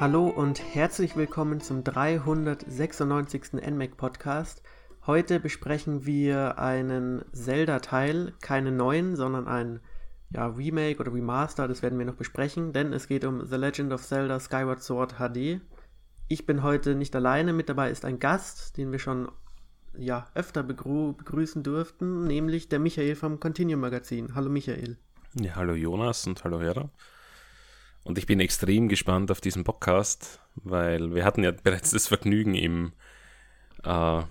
Hallo und herzlich willkommen zum 396. NMAC Podcast. Heute besprechen wir einen Zelda-Teil, keinen neuen, sondern ein ja, Remake oder Remaster, das werden wir noch besprechen, denn es geht um The Legend of Zelda Skyward Sword HD. Ich bin heute nicht alleine, mit dabei ist ein Gast, den wir schon ja, öfter begrü begrüßen durften, nämlich der Michael vom Continuum Magazin. Hallo Michael. Ja, hallo Jonas und hallo Hera. Und ich bin extrem gespannt auf diesen Podcast, weil wir hatten ja bereits das Vergnügen im, äh,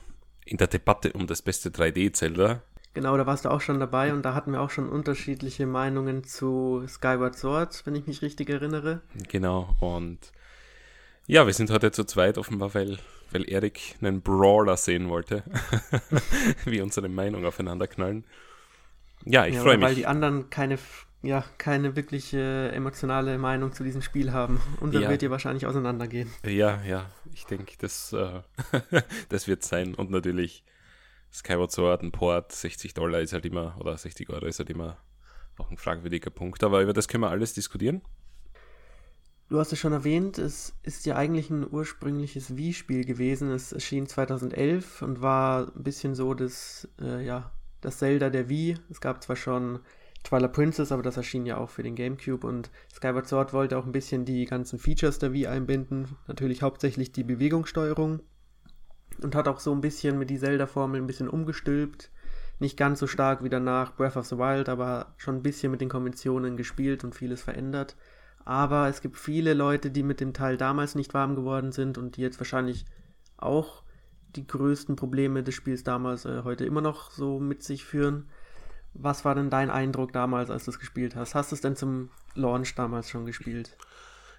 in der Debatte um das beste 3D-Zelda. Genau, da warst du auch schon dabei und da hatten wir auch schon unterschiedliche Meinungen zu Skyward Sword, wenn ich mich richtig erinnere. Genau, und ja, wir sind heute zu zweit offenbar, weil, weil Erik einen Brawler sehen wollte, wie unsere Meinungen aufeinander knallen. Ja, ich ja, freue mich. Weil die anderen keine ja, keine wirkliche emotionale Meinung zu diesem Spiel haben. Und dann ja. wird ihr wahrscheinlich auseinandergehen. Ja, ja, ich denke, das, äh, das wird sein. Und natürlich Skyward Sword, ein Port, 60 Dollar ist halt immer, oder 60 Euro ist halt immer auch ein fragwürdiger Punkt. Aber über das können wir alles diskutieren. Du hast es schon erwähnt, es ist ja eigentlich ein ursprüngliches Wii-Spiel gewesen. Es erschien 2011 und war ein bisschen so das, äh, ja, das Zelda der Wii. Es gab zwar schon Twilight Princess, aber das erschien ja auch für den GameCube und Skyward Sword wollte auch ein bisschen die ganzen Features der Wii einbinden. Natürlich hauptsächlich die Bewegungssteuerung und hat auch so ein bisschen mit die Zelda-Formel ein bisschen umgestülpt. Nicht ganz so stark wie danach Breath of the Wild, aber schon ein bisschen mit den Konventionen gespielt und vieles verändert. Aber es gibt viele Leute, die mit dem Teil damals nicht warm geworden sind und die jetzt wahrscheinlich auch die größten Probleme des Spiels damals äh, heute immer noch so mit sich führen. Was war denn dein Eindruck damals, als du es gespielt hast? Hast du es denn zum Launch damals schon gespielt?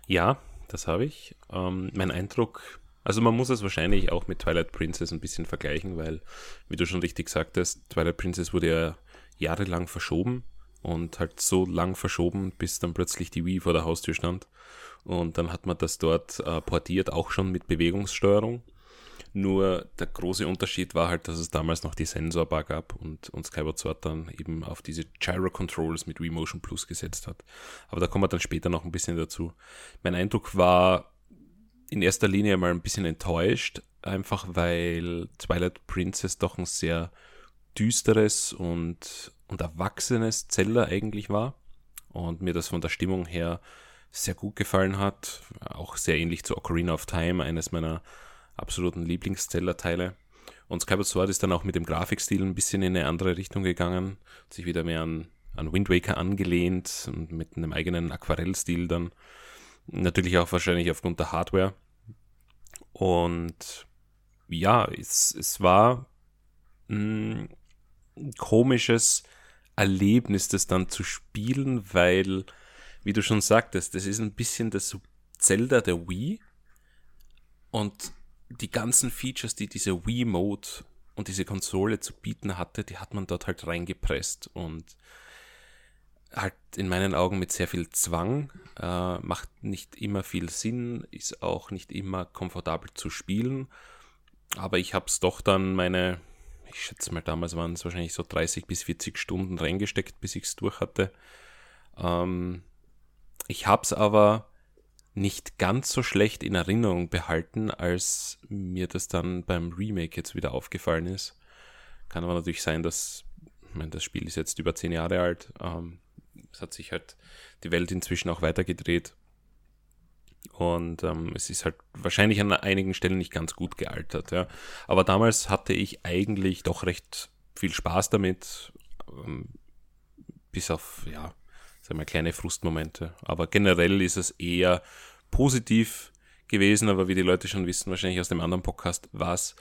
Ja, das habe ich. Ähm, mein Eindruck, also man muss es wahrscheinlich auch mit Twilight Princess ein bisschen vergleichen, weil, wie du schon richtig sagtest, Twilight Princess wurde ja jahrelang verschoben und halt so lang verschoben, bis dann plötzlich die Wii vor der Haustür stand. Und dann hat man das dort äh, portiert, auch schon mit Bewegungssteuerung. Nur der große Unterschied war halt, dass es damals noch die Sensorbar gab und, und Skyward Sword dann eben auf diese Gyro Controls mit Remotion Plus gesetzt hat. Aber da kommen wir dann später noch ein bisschen dazu. Mein Eindruck war in erster Linie mal ein bisschen enttäuscht, einfach weil Twilight Princess doch ein sehr düsteres und, und erwachsenes Zelda eigentlich war und mir das von der Stimmung her sehr gut gefallen hat. Auch sehr ähnlich zu Ocarina of Time, eines meiner absoluten Lieblingszeller-Teile. Und Skyward Sword ist dann auch mit dem Grafikstil ein bisschen in eine andere Richtung gegangen, sich wieder mehr an, an Wind Waker angelehnt und mit einem eigenen Aquarellstil dann. Natürlich auch wahrscheinlich aufgrund der Hardware. Und ja, es, es war ein komisches Erlebnis, das dann zu spielen, weil, wie du schon sagtest, das ist ein bisschen das Zelda der Wii. Und die ganzen Features, die diese Wii Mode und diese Konsole zu bieten hatte, die hat man dort halt reingepresst und halt in meinen Augen mit sehr viel Zwang, äh, macht nicht immer viel Sinn, ist auch nicht immer komfortabel zu spielen, aber ich habe es doch dann meine, ich schätze mal damals waren es wahrscheinlich so 30 bis 40 Stunden reingesteckt, bis ich es durch hatte. Ähm, ich habe es aber nicht ganz so schlecht in Erinnerung behalten, als mir das dann beim Remake jetzt wieder aufgefallen ist. Kann aber natürlich sein, dass, ich meine, das Spiel ist jetzt über zehn Jahre alt. Ähm, es hat sich halt die Welt inzwischen auch weitergedreht. Und ähm, es ist halt wahrscheinlich an einigen Stellen nicht ganz gut gealtert. Ja. Aber damals hatte ich eigentlich doch recht viel Spaß damit. Ähm, bis auf, ja, sagen wir, kleine Frustmomente. Aber generell ist es eher positiv gewesen, aber wie die Leute schon wissen, wahrscheinlich aus dem anderen Podcast, war es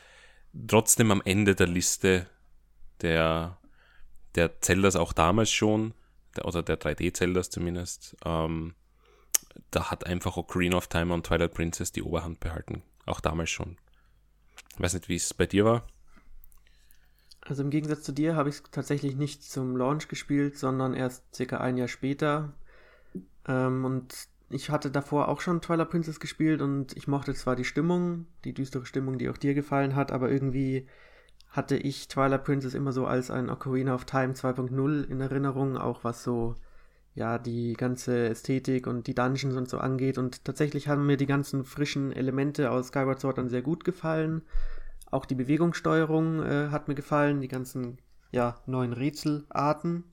trotzdem am Ende der Liste der, der Zeldas auch damals schon, der, oder der 3D-Zeldas zumindest. Ähm, da hat einfach Ocarina of Time und Twilight Princess die Oberhand behalten. Auch damals schon. Ich weiß nicht, wie es bei dir war. Also im Gegensatz zu dir habe ich es tatsächlich nicht zum Launch gespielt, sondern erst circa ein Jahr später. Ähm, und ich hatte davor auch schon Twilight Princess gespielt und ich mochte zwar die Stimmung, die düstere Stimmung, die auch dir gefallen hat, aber irgendwie hatte ich Twilight Princess immer so als ein Ocarina of Time 2.0 in Erinnerung, auch was so ja, die ganze Ästhetik und die Dungeons und so angeht. Und tatsächlich haben mir die ganzen frischen Elemente aus Skyward Sword dann sehr gut gefallen. Auch die Bewegungssteuerung äh, hat mir gefallen, die ganzen ja, neuen Rätselarten.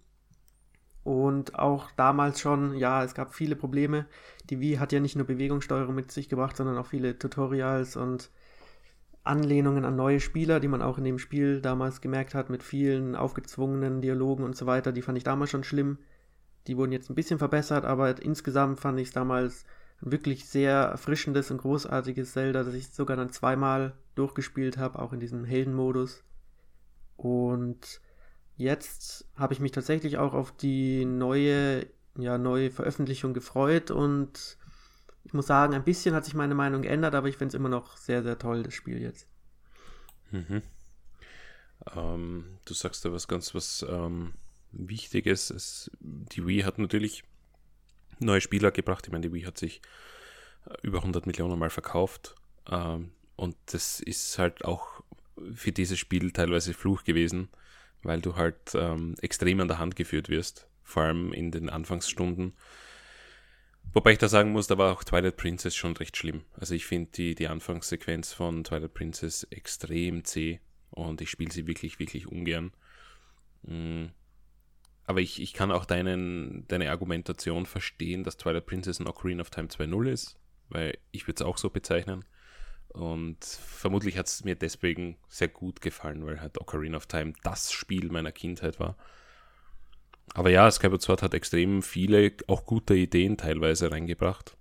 Und auch damals schon, ja, es gab viele Probleme. Die Wii hat ja nicht nur Bewegungssteuerung mit sich gebracht, sondern auch viele Tutorials und Anlehnungen an neue Spieler, die man auch in dem Spiel damals gemerkt hat, mit vielen aufgezwungenen Dialogen und so weiter. Die fand ich damals schon schlimm. Die wurden jetzt ein bisschen verbessert, aber insgesamt fand ich es damals ein wirklich sehr erfrischendes und großartiges Zelda, das ich sogar dann zweimal durchgespielt habe, auch in diesem Heldenmodus. Und jetzt habe ich mich tatsächlich auch auf die neue, ja, neue Veröffentlichung gefreut und ich muss sagen, ein bisschen hat sich meine Meinung geändert, aber ich finde es immer noch sehr, sehr toll, das Spiel jetzt. Mhm. Ähm, du sagst da was ganz was ähm, Wichtiges. Es, die Wii hat natürlich neue Spieler gebracht. Ich meine, die Wii hat sich äh, über 100 Millionen Mal verkauft. Ähm, und das ist halt auch für dieses Spiel teilweise Fluch gewesen, weil du halt ähm, extrem an der Hand geführt wirst, vor allem in den Anfangsstunden. Wobei ich da sagen muss, da war auch Twilight Princess schon recht schlimm. Also ich finde die, die Anfangssequenz von Twilight Princess extrem zäh und ich spiele sie wirklich, wirklich ungern. Mm. Aber ich, ich kann auch deinen, deine Argumentation verstehen, dass Twilight Princess ein Ocarina of Time 2.0 ist, weil ich würde es auch so bezeichnen. Und vermutlich hat es mir deswegen sehr gut gefallen, weil halt Ocarina of Time das Spiel meiner Kindheit war. Aber ja, Skyward Sword hat extrem viele, auch gute Ideen teilweise reingebracht.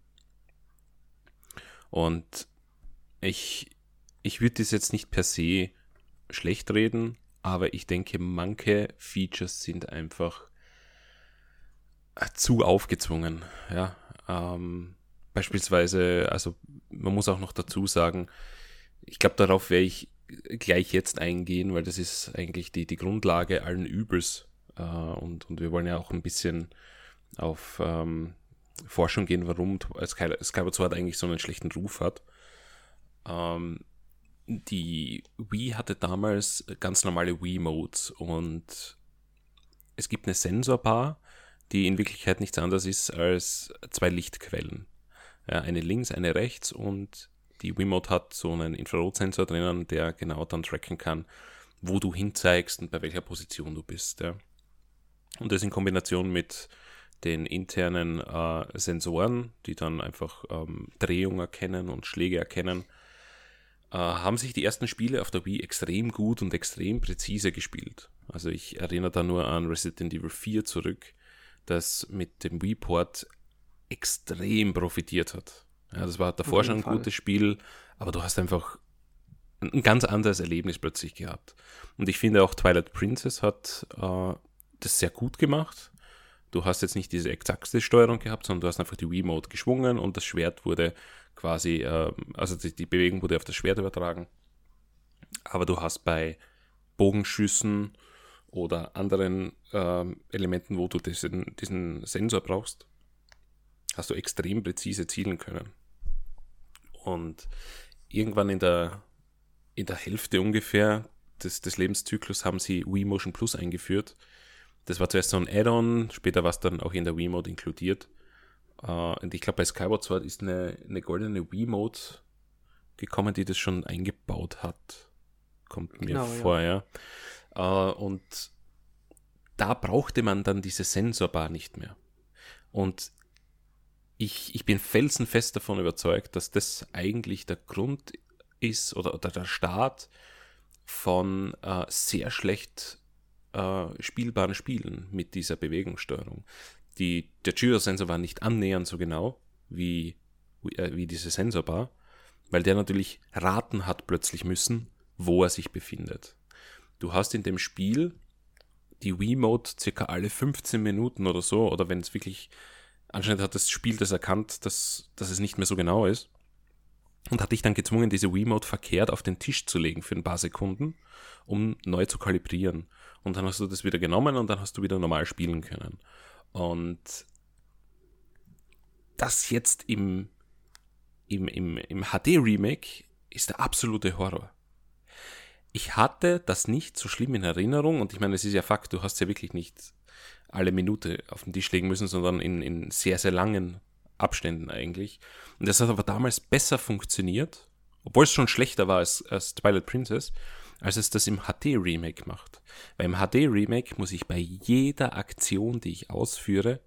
Und ich, ich würde das jetzt nicht per se schlecht reden, aber ich denke, manche Features sind einfach zu aufgezwungen. Ja, ähm, beispielsweise, also man muss auch noch dazu sagen, ich glaube, darauf werde ich gleich jetzt eingehen, weil das ist eigentlich die, die Grundlage allen Übels äh, und, und wir wollen ja auch ein bisschen auf ähm, Forschung gehen, warum Skyward Sword eigentlich so einen schlechten Ruf hat. Ähm, die Wii hatte damals ganz normale Wii-Modes und es gibt eine Sensorbar, die in Wirklichkeit nichts anderes ist als zwei Lichtquellen. Ja, eine links, eine rechts und die Wii-Mode hat so einen Infrarotsensor drinnen, der genau dann tracken kann, wo du hinzeigst und bei welcher Position du bist. Ja. Und das in Kombination mit den internen äh, Sensoren, die dann einfach ähm, Drehung erkennen und Schläge erkennen, äh, haben sich die ersten Spiele auf der Wii extrem gut und extrem präzise gespielt. Also ich erinnere da nur an Resident Evil 4 zurück, das mit dem Wii-Port extrem profitiert hat. Ja, das war davor schon ein Fall. gutes Spiel, aber du hast einfach ein ganz anderes Erlebnis plötzlich gehabt. Und ich finde auch Twilight Princess hat äh, das sehr gut gemacht. Du hast jetzt nicht diese exakte Steuerung gehabt, sondern du hast einfach die Wii-Mode geschwungen und das Schwert wurde quasi, äh, also die, die, Bewegung wurde auf das Schwert übertragen. Aber du hast bei Bogenschüssen oder anderen äh, Elementen, wo du diesen, diesen Sensor brauchst, hast du extrem präzise zielen können. Und irgendwann in der, in der Hälfte ungefähr des, des Lebenszyklus haben sie Wii Motion Plus eingeführt, das war zuerst so ein Add-on, später war es dann auch in der Wii-Mode inkludiert. Uh, und ich glaube, bei Skyward Sword ist eine, eine goldene Wii-Mode gekommen, die das schon eingebaut hat. Kommt mir genau, vor, ja. ja. Uh, und da brauchte man dann diese Sensorbar nicht mehr. Und ich, ich bin felsenfest davon überzeugt, dass das eigentlich der Grund ist oder, oder der Start von uh, sehr schlecht äh, spielbaren Spielen mit dieser Bewegungssteuerung. Die, der Gyrosensor war nicht annähernd so genau wie, wie, äh, wie diese Sensorbar, weil der natürlich raten hat plötzlich müssen, wo er sich befindet. Du hast in dem Spiel die Wii-Mode circa alle 15 Minuten oder so, oder wenn es wirklich, anscheinend hat das Spiel das erkannt, dass, dass es nicht mehr so genau ist, und hat dich dann gezwungen, diese Wii-Mode verkehrt auf den Tisch zu legen für ein paar Sekunden, um neu zu kalibrieren. Und dann hast du das wieder genommen und dann hast du wieder normal spielen können. Und das jetzt im, im, im, im HD-Remake ist der absolute Horror. Ich hatte das nicht so schlimm in Erinnerung und ich meine, es ist ja Fakt, du hast ja wirklich nicht alle Minute auf den Tisch legen müssen, sondern in, in sehr, sehr langen Abständen eigentlich. Und das hat aber damals besser funktioniert, obwohl es schon schlechter war als, als Twilight Princess, als es das im HD-Remake macht. Weil im HD-Remake muss ich bei jeder Aktion, die ich ausführe,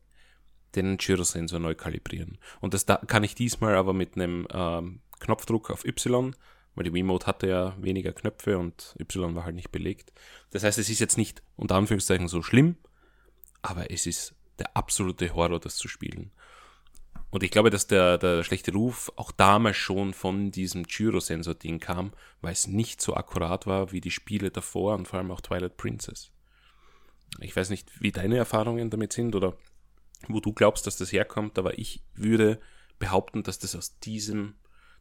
den Gyrosensor neu kalibrieren. Und das da kann ich diesmal aber mit einem ähm, Knopfdruck auf Y, weil die Wiimote hatte ja weniger Knöpfe und Y war halt nicht belegt. Das heißt, es ist jetzt nicht unter Anführungszeichen so schlimm, aber es ist der absolute Horror, das zu spielen. Und ich glaube, dass der, der schlechte Ruf auch damals schon von diesem Gyrosensor-Ding kam, weil es nicht so akkurat war wie die Spiele davor und vor allem auch Twilight Princess. Ich weiß nicht, wie deine Erfahrungen damit sind oder wo du glaubst, dass das herkommt, aber ich würde behaupten, dass das aus diesem,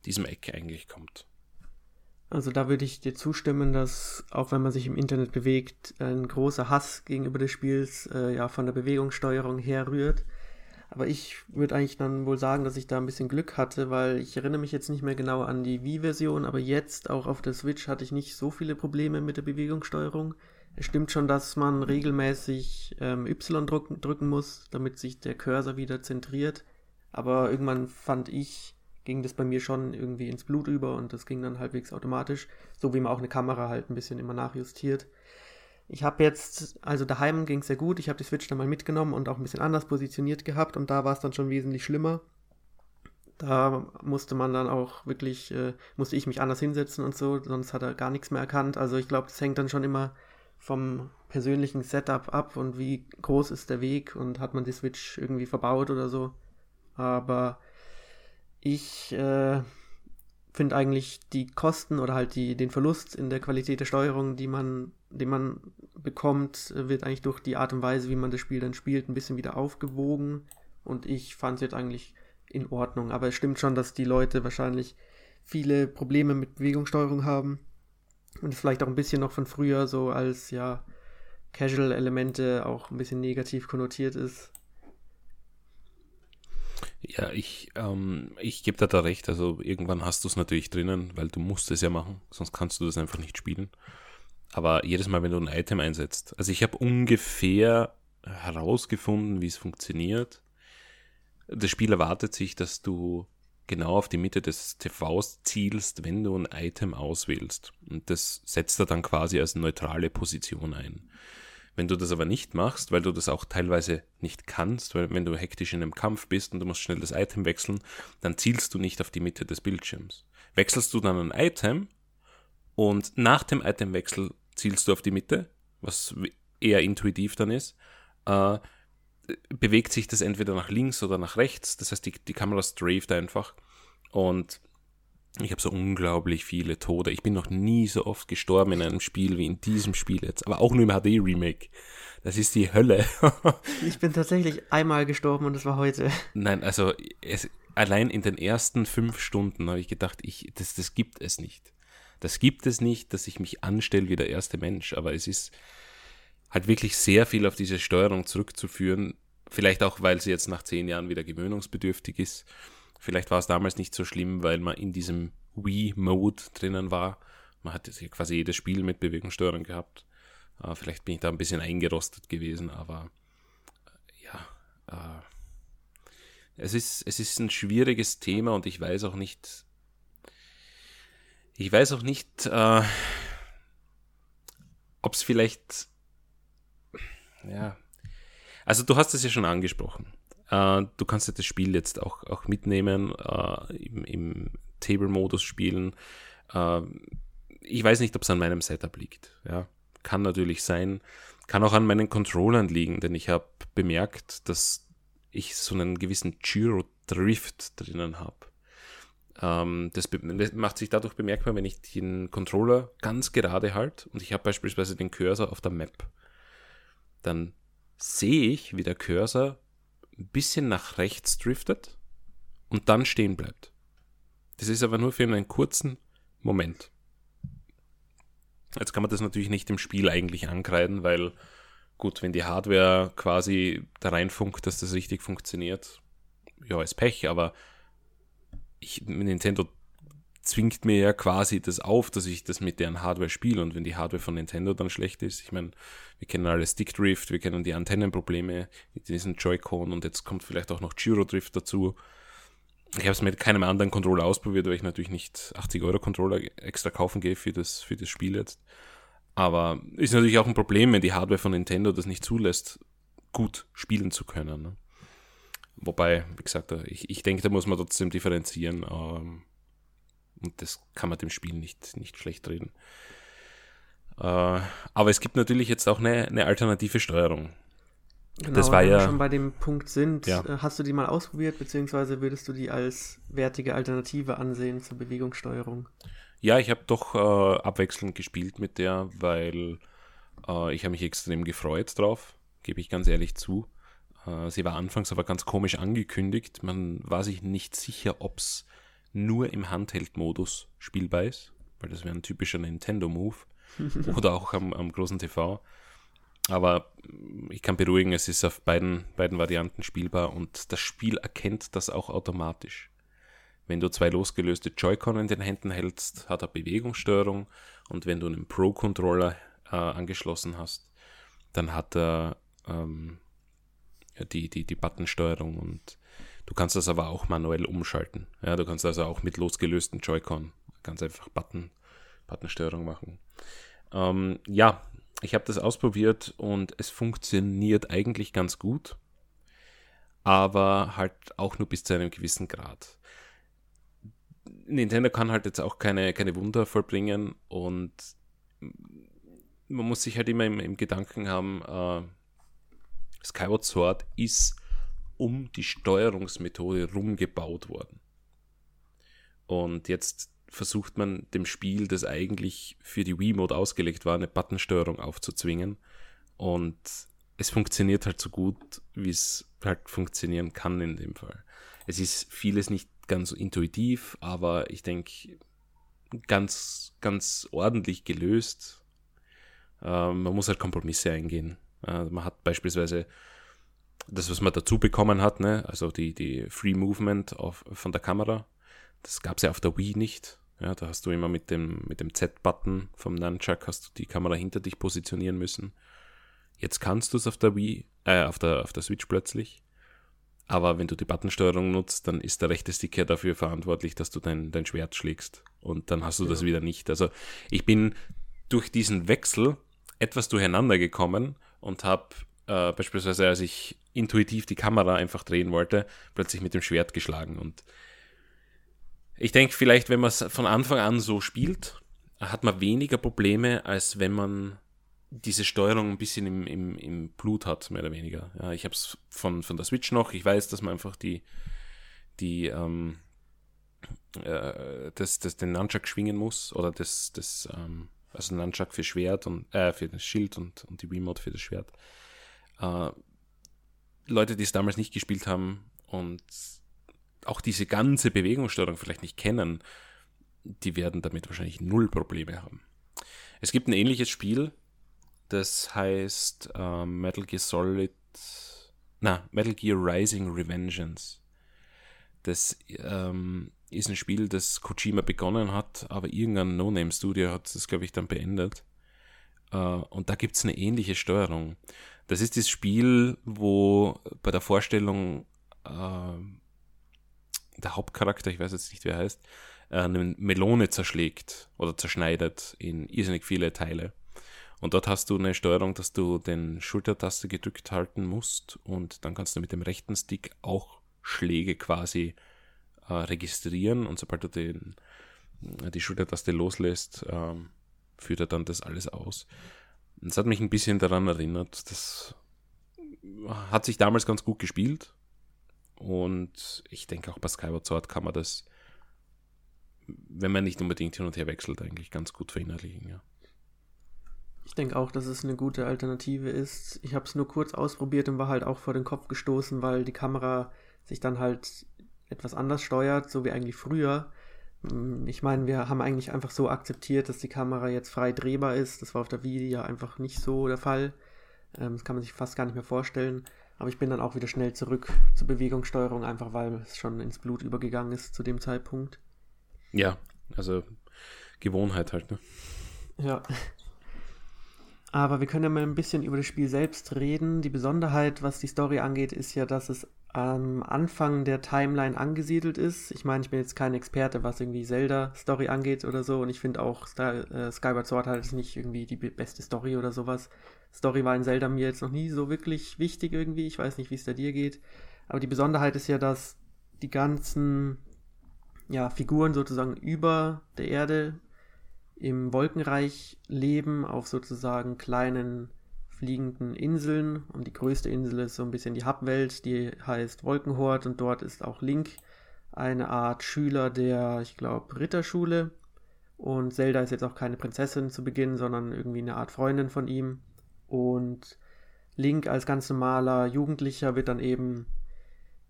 diesem Ecke eigentlich kommt. Also da würde ich dir zustimmen, dass auch wenn man sich im Internet bewegt, ein großer Hass gegenüber des Spiels äh, ja von der Bewegungssteuerung herrührt. Aber ich würde eigentlich dann wohl sagen, dass ich da ein bisschen Glück hatte, weil ich erinnere mich jetzt nicht mehr genau an die Wii-Version, aber jetzt auch auf der Switch hatte ich nicht so viele Probleme mit der Bewegungssteuerung. Es stimmt schon, dass man regelmäßig ähm, Y drücken, drücken muss, damit sich der Cursor wieder zentriert. Aber irgendwann fand ich, ging das bei mir schon irgendwie ins Blut über und das ging dann halbwegs automatisch, so wie man auch eine Kamera halt ein bisschen immer nachjustiert. Ich habe jetzt, also daheim ging es sehr gut. Ich habe die Switch dann mal mitgenommen und auch ein bisschen anders positioniert gehabt und da war es dann schon wesentlich schlimmer. Da musste man dann auch wirklich, äh, musste ich mich anders hinsetzen und so, sonst hat er gar nichts mehr erkannt. Also ich glaube, das hängt dann schon immer vom persönlichen Setup ab und wie groß ist der Weg und hat man die Switch irgendwie verbaut oder so. Aber ich äh, finde eigentlich die Kosten oder halt die, den Verlust in der Qualität der Steuerung, die man, den man bekommt, wird eigentlich durch die Art und Weise, wie man das Spiel dann spielt, ein bisschen wieder aufgewogen. Und ich fand es jetzt eigentlich in Ordnung. Aber es stimmt schon, dass die Leute wahrscheinlich viele Probleme mit Bewegungssteuerung haben. Und vielleicht auch ein bisschen noch von früher so als ja Casual-Elemente auch ein bisschen negativ konnotiert ist. Ja, ich, ähm, ich gebe da, da recht. Also irgendwann hast du es natürlich drinnen, weil du musst es ja machen, sonst kannst du das einfach nicht spielen. Aber jedes Mal, wenn du ein Item einsetzt, also ich habe ungefähr herausgefunden, wie es funktioniert. Das Spiel erwartet sich, dass du genau auf die Mitte des TVs zielst, wenn du ein Item auswählst. Und das setzt er dann quasi als neutrale Position ein. Wenn du das aber nicht machst, weil du das auch teilweise nicht kannst, weil wenn du hektisch in einem Kampf bist und du musst schnell das Item wechseln, dann zielst du nicht auf die Mitte des Bildschirms. Wechselst du dann ein Item und nach dem Itemwechsel zielst du auf die Mitte, was eher intuitiv dann ist, äh, bewegt sich das entweder nach links oder nach rechts. Das heißt, die, die Kamera straft einfach. Und ich habe so unglaublich viele Tode. Ich bin noch nie so oft gestorben in einem Spiel wie in diesem Spiel jetzt. Aber auch nur im HD-Remake. Das ist die Hölle. ich bin tatsächlich einmal gestorben und das war heute. Nein, also es, allein in den ersten fünf Stunden habe ich gedacht, ich, das, das gibt es nicht. Das gibt es nicht, dass ich mich anstelle wie der erste Mensch. Aber es ist halt wirklich sehr viel auf diese Steuerung zurückzuführen. Vielleicht auch, weil sie jetzt nach zehn Jahren wieder gewöhnungsbedürftig ist. Vielleicht war es damals nicht so schlimm, weil man in diesem Wii-Mode drinnen war. Man hat quasi jedes Spiel mit Bewegungssteuerung gehabt. Uh, vielleicht bin ich da ein bisschen eingerostet gewesen, aber äh, ja, uh, es, ist, es ist ein schwieriges Thema und ich weiß auch nicht, ich weiß auch nicht, uh, ob es vielleicht, ja, also du hast es ja schon angesprochen. Äh, du kannst ja das Spiel jetzt auch, auch mitnehmen, äh, im, im Table-Modus spielen. Äh, ich weiß nicht, ob es an meinem Setup liegt. Ja, kann natürlich sein. Kann auch an meinen Controllern liegen, denn ich habe bemerkt, dass ich so einen gewissen Gyro-Drift drinnen habe. Ähm, das, das, macht sich dadurch bemerkbar, wenn ich den Controller ganz gerade halte und ich habe beispielsweise den Cursor auf der Map. Dann sehe ich, wie der Cursor ein bisschen nach rechts driftet und dann stehen bleibt. Das ist aber nur für einen kurzen Moment. Jetzt kann man das natürlich nicht im Spiel eigentlich ankreiden, weil gut, wenn die Hardware quasi da reinfunkt, dass das richtig funktioniert, ja, ist Pech, aber ich, Nintendo zwingt mir ja quasi das auf, dass ich das mit deren Hardware spiele. Und wenn die Hardware von Nintendo dann schlecht ist, ich meine, wir kennen alle Stick Drift, wir kennen die Antennenprobleme mit diesen Joy-Con und jetzt kommt vielleicht auch noch Gyro Drift dazu. Ich habe es mit keinem anderen Controller ausprobiert, weil ich natürlich nicht 80 Euro Controller extra kaufen gehe für das, für das Spiel jetzt. Aber ist natürlich auch ein Problem, wenn die Hardware von Nintendo das nicht zulässt, gut spielen zu können. Ne? Wobei, wie gesagt, ich, ich denke, da muss man trotzdem differenzieren. Ähm, und das kann man dem Spiel nicht, nicht schlecht reden. Äh, aber es gibt natürlich jetzt auch eine, eine alternative Steuerung. Genau, das war wenn ja, wir schon bei dem Punkt sind, ja. Äh, hast du die mal ausprobiert, beziehungsweise würdest du die als wertige Alternative ansehen zur Bewegungssteuerung? Ja, ich habe doch äh, abwechselnd gespielt mit der, weil äh, ich habe mich extrem gefreut drauf, gebe ich ganz ehrlich zu. Äh, sie war anfangs aber ganz komisch angekündigt. Man war sich nicht sicher, ob es nur im Handheld-Modus spielbar ist, weil das wäre ein typischer Nintendo-Move oder auch am, am, großen TV. Aber ich kann beruhigen, es ist auf beiden, beiden Varianten spielbar und das Spiel erkennt das auch automatisch. Wenn du zwei losgelöste Joy-Con in den Händen hältst, hat er Bewegungssteuerung und wenn du einen Pro-Controller äh, angeschlossen hast, dann hat er ähm, die, die, die Buttonsteuerung und Du kannst das aber auch manuell umschalten. Ja, du kannst also auch mit losgelösten Joy-Con ganz einfach Button, Buttonsteuerung machen. Ähm, ja, ich habe das ausprobiert und es funktioniert eigentlich ganz gut, aber halt auch nur bis zu einem gewissen Grad. Nintendo kann halt jetzt auch keine, keine Wunder vollbringen und man muss sich halt immer im, im Gedanken haben, äh, Skyward Sword ist um die Steuerungsmethode rumgebaut worden. Und jetzt versucht man dem Spiel, das eigentlich für die Wii-Mode ausgelegt war, eine Buttonsteuerung aufzuzwingen. Und es funktioniert halt so gut, wie es halt funktionieren kann in dem Fall. Es ist vieles nicht ganz intuitiv, aber ich denke, ganz, ganz ordentlich gelöst. Äh, man muss halt Kompromisse eingehen. Äh, man hat beispielsweise das, was man dazu bekommen hat, ne? also die, die Free Movement auf, von der Kamera, das gab es ja auf der Wii nicht. Ja, da hast du immer mit dem, mit dem Z-Button vom Nunchuck hast du die Kamera hinter dich positionieren müssen. Jetzt kannst du es auf der Wii, äh, auf der, auf der Switch plötzlich. Aber wenn du die Buttonsteuerung nutzt, dann ist der rechte Stick ja dafür verantwortlich, dass du dein, dein Schwert schlägst. Und dann hast du ja. das wieder nicht. Also ich bin durch diesen Wechsel etwas durcheinander gekommen und habe äh, beispielsweise, als ich intuitiv die Kamera einfach drehen wollte, plötzlich mit dem Schwert geschlagen. Und ich denke, vielleicht, wenn man es von Anfang an so spielt, hat man weniger Probleme, als wenn man diese Steuerung ein bisschen im, im, im Blut hat, mehr oder weniger. Ja, ich habe es von, von der Switch noch. Ich weiß, dass man einfach die, die ähm, äh, das, das, den Nunchuck schwingen muss oder das, das ähm, also Nunchuck für Schwert und äh, für das Schild und, und die Remote für das Schwert. Äh, Leute, die es damals nicht gespielt haben und auch diese ganze Bewegungssteuerung vielleicht nicht kennen, die werden damit wahrscheinlich null Probleme haben. Es gibt ein ähnliches Spiel, das heißt äh, Metal Gear Solid, na, Metal Gear Rising Revengeance. Das ähm, ist ein Spiel, das Kojima begonnen hat, aber irgendein No-Name-Studio hat das, glaube ich, dann beendet. Äh, und da gibt es eine ähnliche Steuerung. Das ist das Spiel, wo bei der Vorstellung äh, der Hauptcharakter, ich weiß jetzt nicht, wer heißt, äh, eine Melone zerschlägt oder zerschneidet in irrsinnig viele Teile. Und dort hast du eine Steuerung, dass du den Schultertaste gedrückt halten musst und dann kannst du mit dem rechten Stick auch Schläge quasi äh, registrieren und sobald du den, die Schultertaste loslässt, ähm, führt er dann das alles aus. Das hat mich ein bisschen daran erinnert. Das hat sich damals ganz gut gespielt. Und ich denke auch bei Skyward Sword kann man das, wenn man nicht unbedingt hin und her wechselt, eigentlich ganz gut verinnerlichen, ja. Ich denke auch, dass es eine gute Alternative ist. Ich habe es nur kurz ausprobiert und war halt auch vor den Kopf gestoßen, weil die Kamera sich dann halt etwas anders steuert, so wie eigentlich früher. Mm, ich meine, wir haben eigentlich einfach so akzeptiert, dass die Kamera jetzt frei drehbar ist. Das war auf der Wii ja einfach nicht so der Fall. Ähm, das kann man sich fast gar nicht mehr vorstellen. Aber ich bin dann auch wieder schnell zurück zur Bewegungssteuerung, einfach weil es schon ins Blut übergegangen ist zu dem Zeitpunkt. Ja, Also Gewohnheit halt, ne? Ja. Aber wir können ja mal ein bisschen über das Spiel selbst reden. Die Besonderheit, was die Story angeht, ist ja, dass es am Anfang der Timeline angesiedelt ist. Ich meine, ich bin jetzt kein Experte, was irgendwie Zelda-Story angeht oder so. Und ich finde auch, Star äh, Skyward Sword jetzt nicht irgendwie die beste Story oder sowas. Story war in Zelda mir jetzt noch nie so wirklich wichtig irgendwie. Ich weiß nicht, wie es da dir geht. Aber die Besonderheit ist ja, dass die ganzen ja, Figuren sozusagen über der Erde im Wolkenreich leben, auf sozusagen kleinen fliegenden Inseln. Und die größte Insel ist so ein bisschen die Hubwelt, die heißt Wolkenhort. Und dort ist auch Link eine Art Schüler der, ich glaube, Ritterschule. Und Zelda ist jetzt auch keine Prinzessin zu Beginn, sondern irgendwie eine Art Freundin von ihm. Und Link als ganz normaler Jugendlicher wird dann eben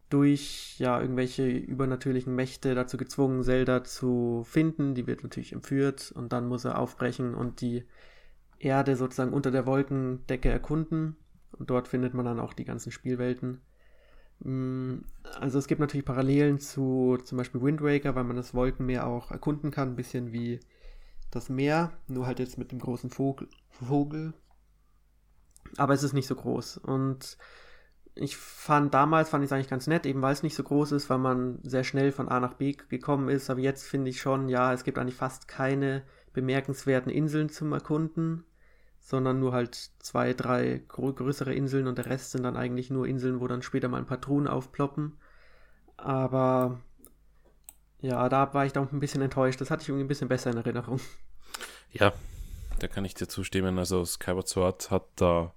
durch ja irgendwelche übernatürlichen Mächte dazu gezwungen, Zelda zu finden. Die wird natürlich entführt und dann muss er aufbrechen und die Erde sozusagen unter der Wolkendecke erkunden. Und dort findet man dann auch die ganzen Spielwelten. Mm, also es gibt natürlich Parallelen zu zum Beispiel Wind Waker, weil man das Wolkenmeer auch erkunden kann, ein bisschen wie das Meer, nur halt jetzt mit dem großen Vogel. Vogel. Aber es ist nicht so groß. Und ich fand damals fand ich es eigentlich ganz nett, eben weil es nicht so groß ist, weil man sehr schnell von A nach B gekommen ist. Aber jetzt finde ich schon, ja, es gibt eigentlich fast keine bemerkenswerten Inseln zum Erkunden, sondern nur halt zwei, drei grö größere Inseln und der Rest sind dann eigentlich nur Inseln, wo dann später mal ein paar Truhen aufploppen. Aber ja, da war ich dann ein bisschen enttäuscht. Das hatte ich irgendwie ein bisschen besser in Erinnerung. Ja, da kann ich dir zustimmen. Also Skyward Sword hat da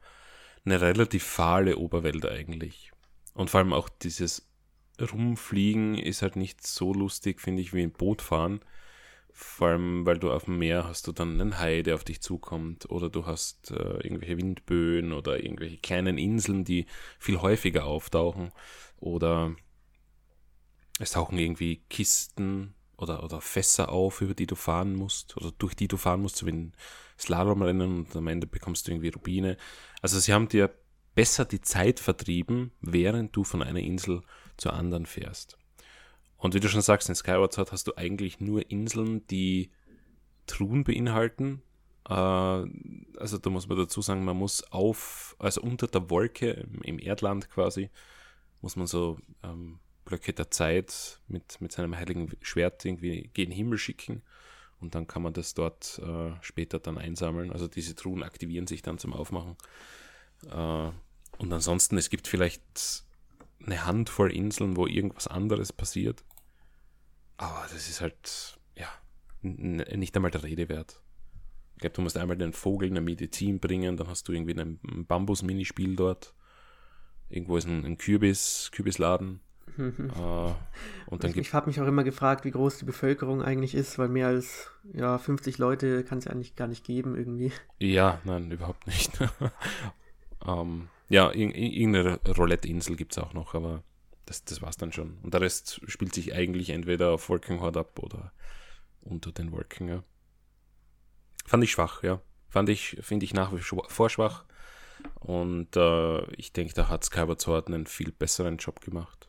eine relativ fahle Oberwelt eigentlich. Und vor allem auch dieses Rumfliegen ist halt nicht so lustig, finde ich, wie ein Boot fahren. Vor allem, weil du auf dem Meer hast du dann einen Hai, der auf dich zukommt, oder du hast äh, irgendwelche Windböen oder irgendwelche kleinen Inseln, die viel häufiger auftauchen, oder es tauchen irgendwie Kisten oder, oder Fässer auf, über die du fahren musst, oder durch die du fahren musst, so wie ein Slalomrennen und am Ende bekommst du irgendwie Rubine. Also sie haben dir besser die Zeit vertrieben, während du von einer Insel zur anderen fährst. Und wie du schon sagst, in Skyward Sword hast du eigentlich nur Inseln, die Truhen beinhalten. Äh, also da muss man dazu sagen, man muss auf, also unter der Wolke im Erdland quasi, muss man so ähm, Blöcke der Zeit mit, mit seinem heiligen Schwert irgendwie gen Himmel schicken und dann kann man das dort äh, später dann einsammeln. Also diese Truhen aktivieren sich dann zum Aufmachen. Äh, und ansonsten, es gibt vielleicht eine Handvoll Inseln, wo irgendwas anderes passiert. Aber das ist halt, ja, nicht einmal der Rede wert. Ich glaube, du musst einmal den Vogel in eine Medizin bringen, dann hast du irgendwie ein Bambus-Minispiel dort. Irgendwo ist ein, ein Kürbis, Kürbisladen. Mhm. Äh, und dann ich, ich habe mich auch immer gefragt, wie groß die Bevölkerung eigentlich ist, weil mehr als ja, 50 Leute kann es ja eigentlich gar nicht geben irgendwie. Ja, nein, überhaupt nicht. ähm, ja, irgendeine Roulette-Insel gibt es auch noch, aber das, das war's dann schon. Und der Rest spielt sich eigentlich entweder auf Wolkenhort ab oder unter den Wolken, ja. Fand ich schwach, ja. Fand ich, finde ich nach wie vor schwach. Und äh, ich denke, da hat Skyward Sword einen viel besseren Job gemacht.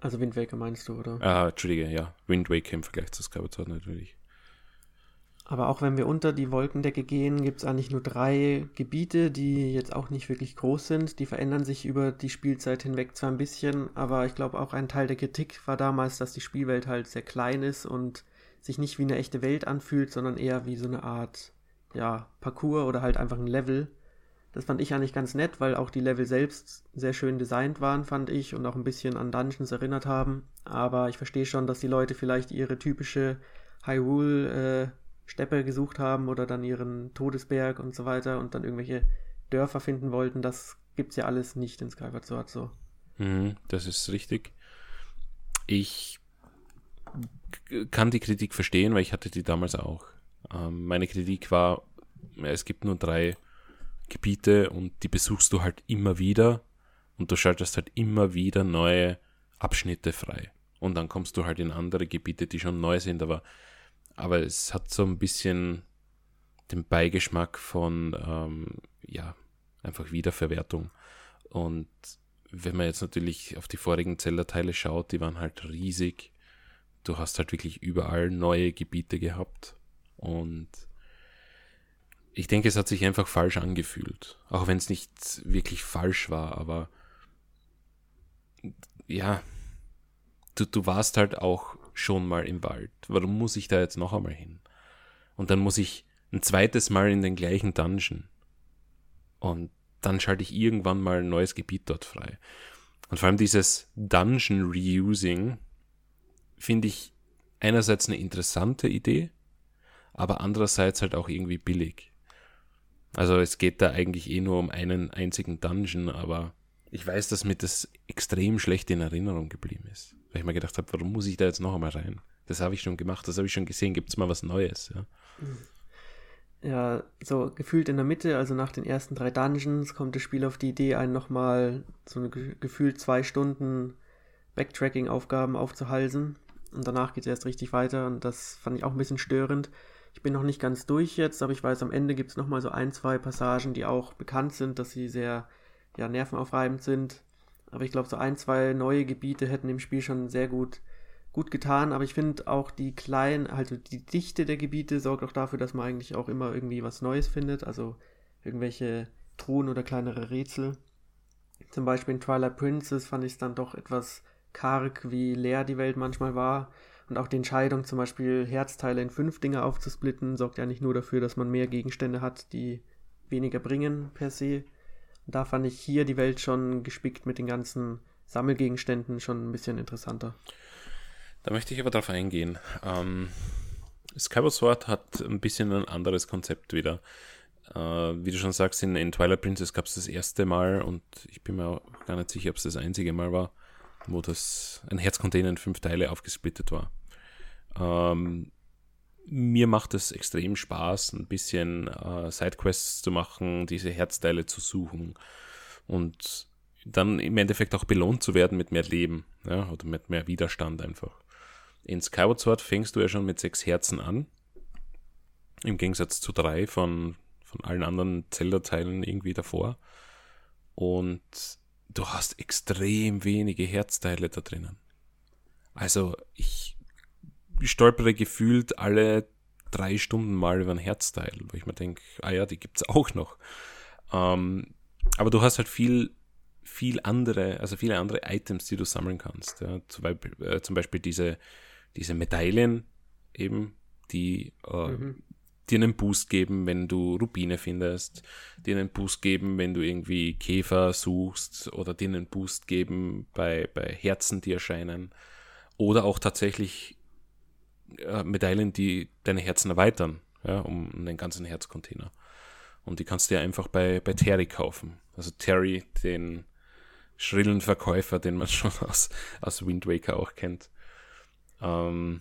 Also Wind Waker meinst du, oder? Ah, Entschuldige, ja. Wind Waker im Vergleich zu Skyward Sword natürlich. Aber auch wenn wir unter die Wolkendecke gehen, gibt es eigentlich nur drei Gebiete, die jetzt auch nicht wirklich groß sind. Die verändern sich über die Spielzeit hinweg zwar ein bisschen, aber ich glaube auch ein Teil der Kritik war damals, dass die Spielwelt halt sehr klein ist und sich nicht wie eine echte Welt anfühlt, sondern eher wie so eine Art, ja, Parcours oder halt einfach ein Level. Das fand ich eigentlich ganz nett, weil auch die Level selbst sehr schön designt waren, fand ich, und auch ein bisschen an Dungeons erinnert haben. Aber ich verstehe schon, dass die Leute vielleicht ihre typische Hyrule äh, Steppe gesucht haben oder dann ihren Todesberg und so weiter und dann irgendwelche Dörfer finden wollten. Das gibt's ja alles nicht in Skyward Sword so. Mhm, das ist richtig. Ich kann die Kritik verstehen, weil ich hatte die damals auch. Ähm, meine Kritik war, es gibt nur drei Gebiete und die besuchst du halt immer wieder und du schaltest halt immer wieder neue Abschnitte frei. Und dann kommst du halt in andere Gebiete, die schon neu sind, aber aber es hat so ein bisschen den Beigeschmack von, ähm, ja, einfach Wiederverwertung. Und wenn man jetzt natürlich auf die vorigen Zellerteile schaut, die waren halt riesig. du hast halt wirklich überall neue Gebiete gehabt. Und ich denke, es hat sich einfach falsch angefühlt. Auch wenn es nicht wirklich falsch war, aber ja, du, du warst halt auch schon mal im Wald. Warum muss ich da jetzt noch einmal hin? Und dann muss ich ein zweites Mal in den gleichen Dungeon. Und dann schalte ich irgendwann mal ein neues Gebiet dort frei. Und vor allem dieses Dungeon Reusing finde ich einerseits eine interessante Idee, aber andererseits halt auch irgendwie billig. Also es geht da eigentlich eh nur um einen einzigen Dungeon, aber ich weiß, dass mir das extrem schlecht in Erinnerung geblieben ist. Weil ich mir gedacht habe, warum muss ich da jetzt noch einmal rein? Das habe ich schon gemacht, das habe ich schon gesehen, gibt es mal was Neues, ja. Ja, so gefühlt in der Mitte, also nach den ersten drei Dungeons, kommt das Spiel auf die Idee, einen nochmal so eine gefühlt zwei Stunden Backtracking-Aufgaben aufzuhalsen. Und danach geht es erst richtig weiter und das fand ich auch ein bisschen störend. Ich bin noch nicht ganz durch jetzt, aber ich weiß, am Ende gibt es nochmal so ein, zwei Passagen, die auch bekannt sind, dass sie sehr ja, nervenaufreibend sind. Aber ich glaube, so ein, zwei neue Gebiete hätten dem Spiel schon sehr gut, gut getan. Aber ich finde auch die kleinen, also die Dichte der Gebiete sorgt auch dafür, dass man eigentlich auch immer irgendwie was Neues findet. Also irgendwelche Truhen oder kleinere Rätsel. Zum Beispiel in Twilight Princess fand ich es dann doch etwas karg, wie leer die Welt manchmal war. Und auch die Entscheidung, zum Beispiel Herzteile in fünf Dinge aufzusplitten, sorgt ja nicht nur dafür, dass man mehr Gegenstände hat, die weniger bringen per se. Da fand ich hier die Welt schon gespickt mit den ganzen Sammelgegenständen schon ein bisschen interessanter. Da möchte ich aber darauf eingehen. Ähm, Skyward Sword hat ein bisschen ein anderes Konzept wieder. Äh, wie du schon sagst, in, in Twilight Princess gab es das erste Mal und ich bin mir auch gar nicht sicher, ob es das einzige Mal war, wo das ein Herzcontainer in fünf Teile aufgesplittet war. Ähm, mir macht es extrem Spaß, ein bisschen äh, Sidequests zu machen, diese Herzteile zu suchen und dann im Endeffekt auch belohnt zu werden mit mehr Leben ja, oder mit mehr Widerstand einfach. In Skyward Sword fängst du ja schon mit sechs Herzen an, im Gegensatz zu drei von, von allen anderen Zelda-Teilen irgendwie davor. Und du hast extrem wenige Herzteile da drinnen. Also ich stolpere gefühlt alle drei Stunden mal über ein Herzteil, wo ich mir denke, ah ja, die gibt's auch noch. Ähm, aber du hast halt viel, viel andere, also viele andere Items, die du sammeln kannst. Ja. Zum, Beispiel, äh, zum Beispiel diese, diese Medaillen eben, die äh, mhm dir einen Boost geben, wenn du Rubine findest, dir einen Boost geben, wenn du irgendwie Käfer suchst oder dir einen Boost geben bei, bei Herzen, die erscheinen. Oder auch tatsächlich äh, Medaillen, die deine Herzen erweitern, ja, um einen ganzen Herzcontainer. Und die kannst du dir einfach bei, bei Terry kaufen. Also Terry, den schrillen Verkäufer, den man schon aus, aus Wind Waker auch kennt. Ähm,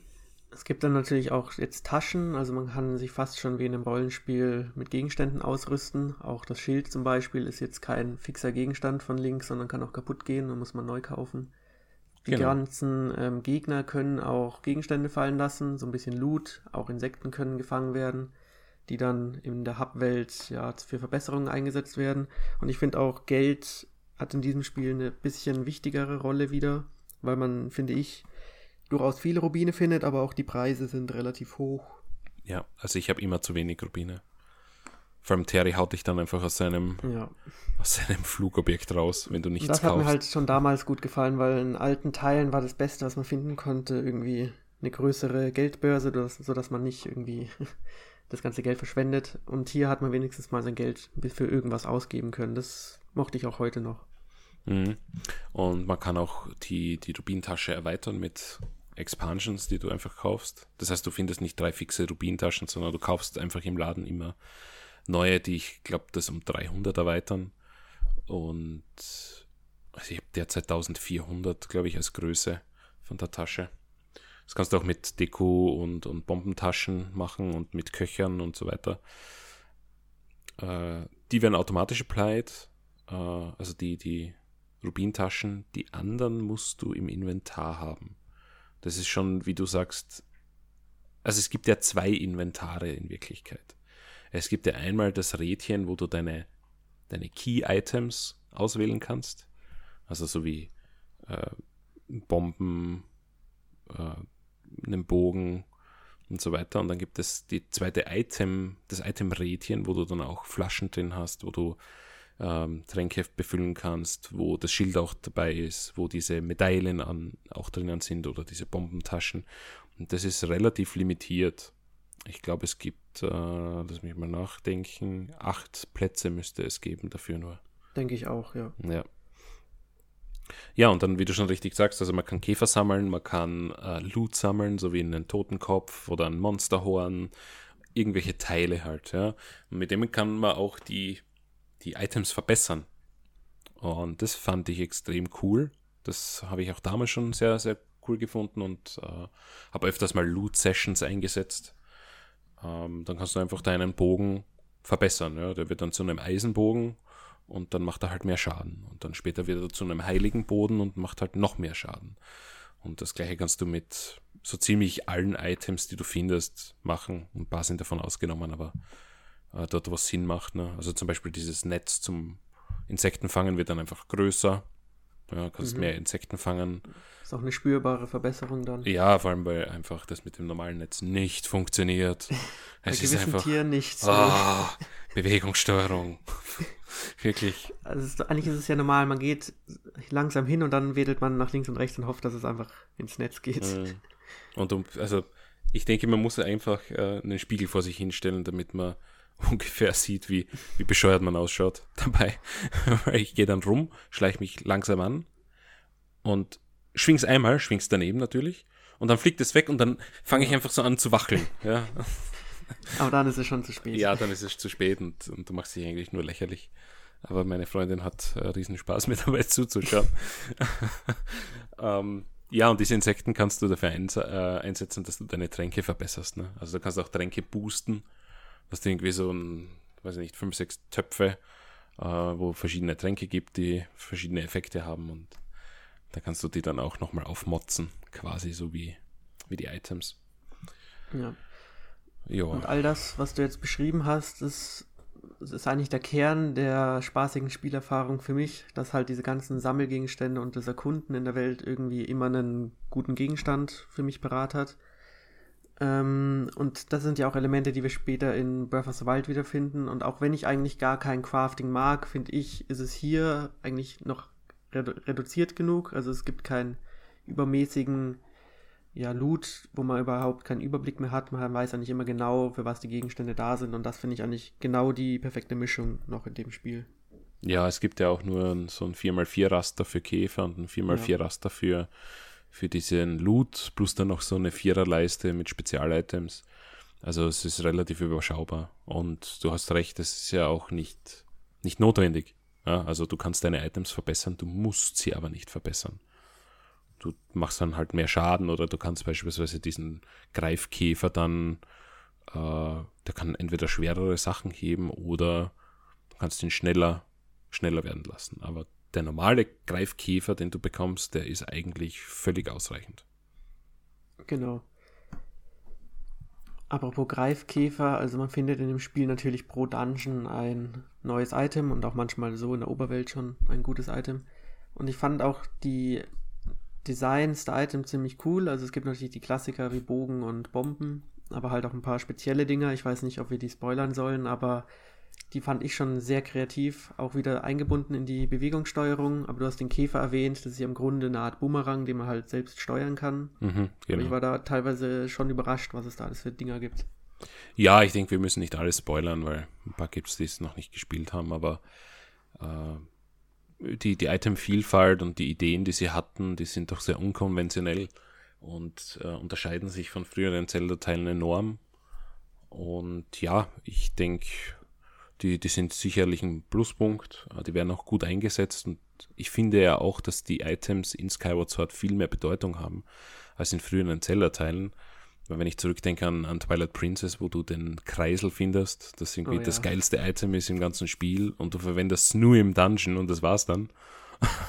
es gibt dann natürlich auch jetzt Taschen, also man kann sich fast schon wie in einem Rollenspiel mit Gegenständen ausrüsten. Auch das Schild zum Beispiel ist jetzt kein fixer Gegenstand von links, sondern kann auch kaputt gehen und muss man neu kaufen. Die genau. ganzen ähm, Gegner können auch Gegenstände fallen lassen, so ein bisschen Loot, auch Insekten können gefangen werden, die dann in der Hub-Welt ja, für Verbesserungen eingesetzt werden. Und ich finde auch Geld hat in diesem Spiel eine bisschen wichtigere Rolle wieder, weil man, finde ich, durchaus viele Rubine findet, aber auch die Preise sind relativ hoch. Ja, also ich habe immer zu wenig Rubine. Vor allem Terry haut dich dann einfach aus seinem, ja. aus seinem Flugobjekt raus, wenn du nichts das kaufst. Das hat mir halt schon damals gut gefallen, weil in alten Teilen war das Beste, was man finden konnte, irgendwie eine größere Geldbörse, sodass man nicht irgendwie das ganze Geld verschwendet. Und hier hat man wenigstens mal sein Geld für irgendwas ausgeben können. Das mochte ich auch heute noch. Mhm. Und man kann auch die, die Rubintasche erweitern mit Expansions, die du einfach kaufst. Das heißt, du findest nicht drei fixe Rubintaschen, sondern du kaufst einfach im Laden immer neue, die ich glaube, das um 300 erweitern. Und also ich habe derzeit 1400, glaube ich, als Größe von der Tasche. Das kannst du auch mit Deko und, und Bombentaschen machen und mit Köchern und so weiter. Äh, die werden automatisch applied. Äh, also die, die Rubintaschen, die anderen musst du im Inventar haben. Das ist schon, wie du sagst, also es gibt ja zwei Inventare in Wirklichkeit. Es gibt ja einmal das Rädchen, wo du deine, deine Key-Items auswählen kannst. Also so wie äh, Bomben, äh, einen Bogen und so weiter. Und dann gibt es die zweite Item, das Item-Rädchen, wo du dann auch Flaschen drin hast, wo du ähm, Tränke befüllen kannst, wo das Schild auch dabei ist, wo diese Medaillen an, auch drinnen sind oder diese Bombentaschen. Und das ist relativ limitiert. Ich glaube, es gibt, äh, lass mich mal nachdenken, acht Plätze müsste es geben dafür nur. Denke ich auch, ja. Ja. Ja, und dann, wie du schon richtig sagst, also man kann Käfer sammeln, man kann äh, Loot sammeln, so wie einen Totenkopf oder ein Monsterhorn, irgendwelche Teile halt, ja. Und mit dem kann man auch die, die Items verbessern. Und das fand ich extrem cool. Das habe ich auch damals schon sehr, sehr cool gefunden und äh, habe öfters mal Loot-Sessions eingesetzt. Ähm, dann kannst du einfach deinen Bogen verbessern. Ja? Der wird dann zu einem Eisenbogen und dann macht er halt mehr Schaden. Und dann später wird er zu einem heiligen Boden und macht halt noch mehr Schaden. Und das gleiche kannst du mit so ziemlich allen Items, die du findest, machen. Ein paar sind davon ausgenommen, aber äh, dort, was Sinn macht. Ne? Also zum Beispiel dieses Netz zum Insektenfangen wird dann einfach größer. Ja, kannst mhm. mehr Insekten fangen. Ist auch eine spürbare Verbesserung dann. Ja, vor allem, weil einfach das mit dem normalen Netz nicht funktioniert. es ist einfach. Tieren nicht so. Oh, Bewegungssteuerung. Wirklich. Also ist, eigentlich ist es ja normal, man geht langsam hin und dann wedelt man nach links und rechts und hofft, dass es einfach ins Netz geht. Mhm. Und um, also ich denke, man muss einfach äh, einen Spiegel vor sich hinstellen, damit man ungefähr sieht, wie, wie bescheuert man ausschaut dabei. ich gehe dann rum, schleiche mich langsam an und schwing's einmal, schwing's daneben natürlich. Und dann fliegt es weg und dann fange ich einfach so an zu wackeln. Ja. Aber dann ist es schon zu spät. Ja, dann ist es zu spät und, und du machst dich eigentlich nur lächerlich. Aber meine Freundin hat äh, riesen Spaß mir dabei zuzuschauen. ähm, ja, und diese Insekten kannst du dafür eins, äh, einsetzen, dass du deine Tränke verbesserst. Ne? Also du kannst auch Tränke boosten hast du irgendwie so ein, weiß ich nicht, fünf, sechs Töpfe, äh, wo verschiedene Tränke gibt, die verschiedene Effekte haben und da kannst du die dann auch nochmal aufmotzen, quasi so wie, wie die Items. Ja. Jo. Und all das, was du jetzt beschrieben hast, ist, ist eigentlich der Kern der spaßigen Spielerfahrung für mich, dass halt diese ganzen Sammelgegenstände und das Erkunden in der Welt irgendwie immer einen guten Gegenstand für mich parat hat. Ähm, und das sind ja auch Elemente, die wir später in Breath of the Wild wiederfinden. Und auch wenn ich eigentlich gar kein Crafting mag, finde ich, ist es hier eigentlich noch redu reduziert genug. Also es gibt keinen übermäßigen ja, Loot, wo man überhaupt keinen Überblick mehr hat. Man weiß ja nicht immer genau, für was die Gegenstände da sind. Und das finde ich eigentlich genau die perfekte Mischung noch in dem Spiel. Ja, es gibt ja auch nur so ein 4x4-Raster für Käfer und ein 4x4-Raster für für diesen Loot plus dann noch so eine Viererleiste mit Spezialitems. Also es ist relativ überschaubar. Und du hast recht, es ist ja auch nicht, nicht notwendig. Ja, also du kannst deine Items verbessern, du musst sie aber nicht verbessern. Du machst dann halt mehr Schaden oder du kannst beispielsweise diesen Greifkäfer dann, äh, der kann entweder schwerere Sachen heben oder du kannst ihn schneller, schneller werden lassen. Aber der normale Greifkäfer, den du bekommst, der ist eigentlich völlig ausreichend. Genau. Apropos Greifkäfer, also man findet in dem Spiel natürlich pro Dungeon ein neues Item und auch manchmal so in der Oberwelt schon ein gutes Item. Und ich fand auch die Designs der Items ziemlich cool. Also es gibt natürlich die Klassiker wie Bogen und Bomben, aber halt auch ein paar spezielle Dinger. Ich weiß nicht, ob wir die spoilern sollen, aber die fand ich schon sehr kreativ, auch wieder eingebunden in die Bewegungssteuerung. Aber du hast den Käfer erwähnt, das ist ja im Grunde eine Art Boomerang, den man halt selbst steuern kann. Mhm, genau. Ich war da teilweise schon überrascht, was es da alles für Dinger gibt. Ja, ich denke, wir müssen nicht alles spoilern, weil ein paar gibt es, die es noch nicht gespielt haben, aber äh, die, die Item-Vielfalt und die Ideen, die sie hatten, die sind doch sehr unkonventionell und äh, unterscheiden sich von früheren Zelda-Teilen enorm. Und ja, ich denke, die, die sind sicherlich ein Pluspunkt. Äh, die werden auch gut eingesetzt. Und ich finde ja auch, dass die Items in Skyward Sword viel mehr Bedeutung haben als in früheren Zelda-Teilen. Weil wenn ich zurückdenke an, an Twilight Princess, wo du den Kreisel findest, das irgendwie oh, ja. das geilste Item ist im ganzen Spiel und du verwendest es nur im Dungeon und das war's dann.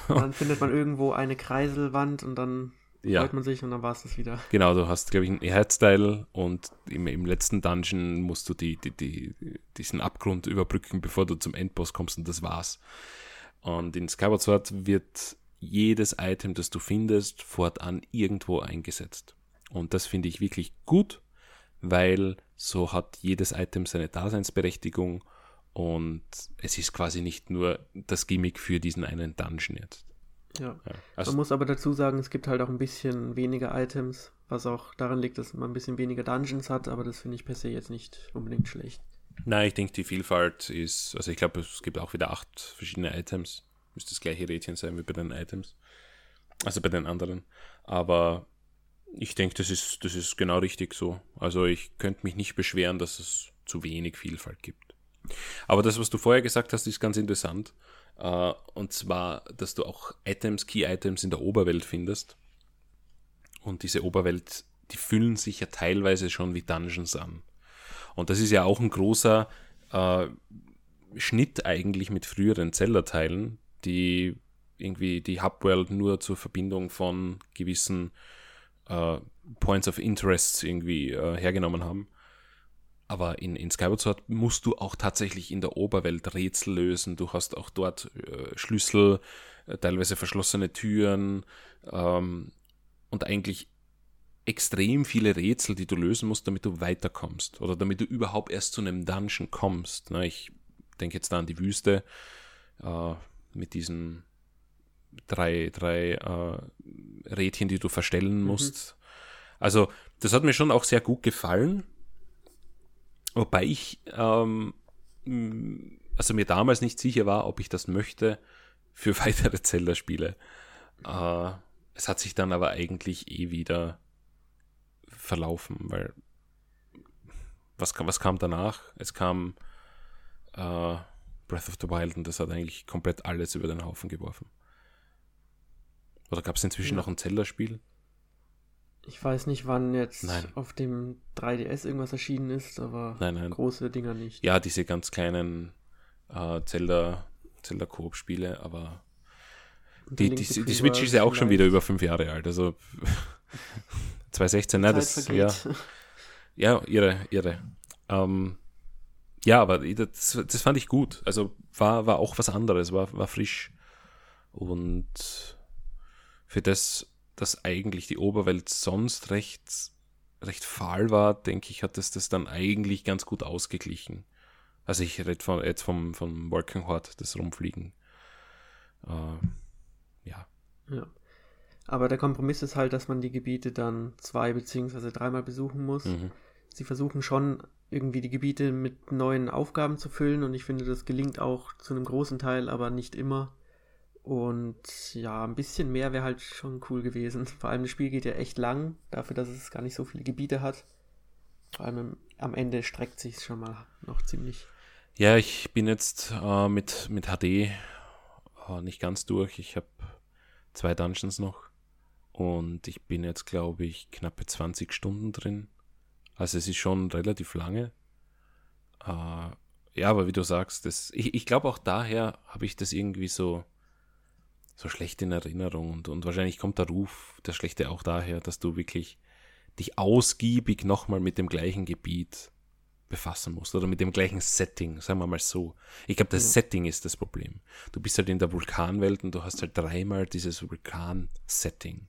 Und dann findet man irgendwo eine Kreiselwand und dann ja. freut man sich und dann war es das wieder. Genau, du hast, glaube ich, einen Herzteil und im, im letzten Dungeon musst du die, die, die, diesen Abgrund überbrücken, bevor du zum Endboss kommst und das war's. Und in Skyward Sword wird jedes Item, das du findest, fortan irgendwo eingesetzt. Und das finde ich wirklich gut, weil so hat jedes Item seine Daseinsberechtigung und es ist quasi nicht nur das Gimmick für diesen einen Dungeon jetzt. Ja. ja. Also man muss aber dazu sagen, es gibt halt auch ein bisschen weniger Items, was auch daran liegt, dass man ein bisschen weniger Dungeons hat, aber das finde ich per se jetzt nicht unbedingt schlecht. Nein, ich denke, die Vielfalt ist, also ich glaube, es gibt auch wieder acht verschiedene Items. Müsste das gleiche Rädchen sein wie bei den Items. Also bei den anderen. Aber ich denke, das ist, das ist genau richtig so. Also ich könnte mich nicht beschweren, dass es zu wenig Vielfalt gibt. Aber das, was du vorher gesagt hast, ist ganz interessant. Uh, und zwar, dass du auch Items, Key-Items in der Oberwelt findest. Und diese Oberwelt, die fühlen sich ja teilweise schon wie Dungeons an. Und das ist ja auch ein großer uh, Schnitt eigentlich mit früheren Zelda-Teilen, die irgendwie die Hubworld nur zur Verbindung von gewissen uh, Points of Interest irgendwie hergenommen haben. Aber in, in Skyward Sword musst du auch tatsächlich in der Oberwelt Rätsel lösen. Du hast auch dort äh, Schlüssel, äh, teilweise verschlossene Türen ähm, und eigentlich extrem viele Rätsel, die du lösen musst, damit du weiterkommst oder damit du überhaupt erst zu einem Dungeon kommst. Na, ich denke jetzt da an die Wüste äh, mit diesen drei, drei äh, Rädchen, die du verstellen mhm. musst. Mhm. Also, das hat mir schon auch sehr gut gefallen. Wobei ich ähm, also mir damals nicht sicher war, ob ich das möchte für weitere Zelda-Spiele. Äh, es hat sich dann aber eigentlich eh wieder verlaufen, weil was kam, was kam danach? Es kam äh, Breath of the Wild und das hat eigentlich komplett alles über den Haufen geworfen. Oder gab es inzwischen ja. noch ein Zelda-Spiel? Ich weiß nicht, wann jetzt nein. auf dem 3DS irgendwas erschienen ist, aber nein, nein. große Dinger nicht. Ja, diese ganz kleinen äh, Zelda, Zelda Koop-Spiele, aber die, die, die, die, Switch ist ja auch schon wieder über fünf Jahre alt, also 2016, ne, das, ja, ja, ihre, ihre. Ähm, ja, aber das, das fand ich gut, also war, war auch was anderes, war, war frisch und für das dass eigentlich die Oberwelt sonst recht, recht fahl war, denke ich, hat es das dann eigentlich ganz gut ausgeglichen. Also ich rede von, jetzt vom, vom Working Horde, das Rumfliegen. Äh, ja. Ja. Aber der Kompromiss ist halt, dass man die Gebiete dann zwei beziehungsweise dreimal besuchen muss. Mhm. Sie versuchen schon irgendwie die Gebiete mit neuen Aufgaben zu füllen und ich finde, das gelingt auch zu einem großen Teil, aber nicht immer. Und ja, ein bisschen mehr wäre halt schon cool gewesen. Vor allem das Spiel geht ja echt lang, dafür, dass es gar nicht so viele Gebiete hat. Vor allem am Ende streckt sich schon mal noch ziemlich. Ja, ich bin jetzt äh, mit, mit HD äh, nicht ganz durch. Ich habe zwei Dungeons noch. Und ich bin jetzt, glaube ich, knappe 20 Stunden drin. Also es ist schon relativ lange. Äh, ja, aber wie du sagst, das, ich, ich glaube auch daher habe ich das irgendwie so so schlecht in Erinnerung. Und, und wahrscheinlich kommt der Ruf, der Schlechte auch daher, dass du wirklich dich ausgiebig nochmal mit dem gleichen Gebiet befassen musst oder mit dem gleichen Setting, sagen wir mal so. Ich glaube, das ja. Setting ist das Problem. Du bist halt in der Vulkanwelt und du hast halt dreimal dieses Vulkan-Setting.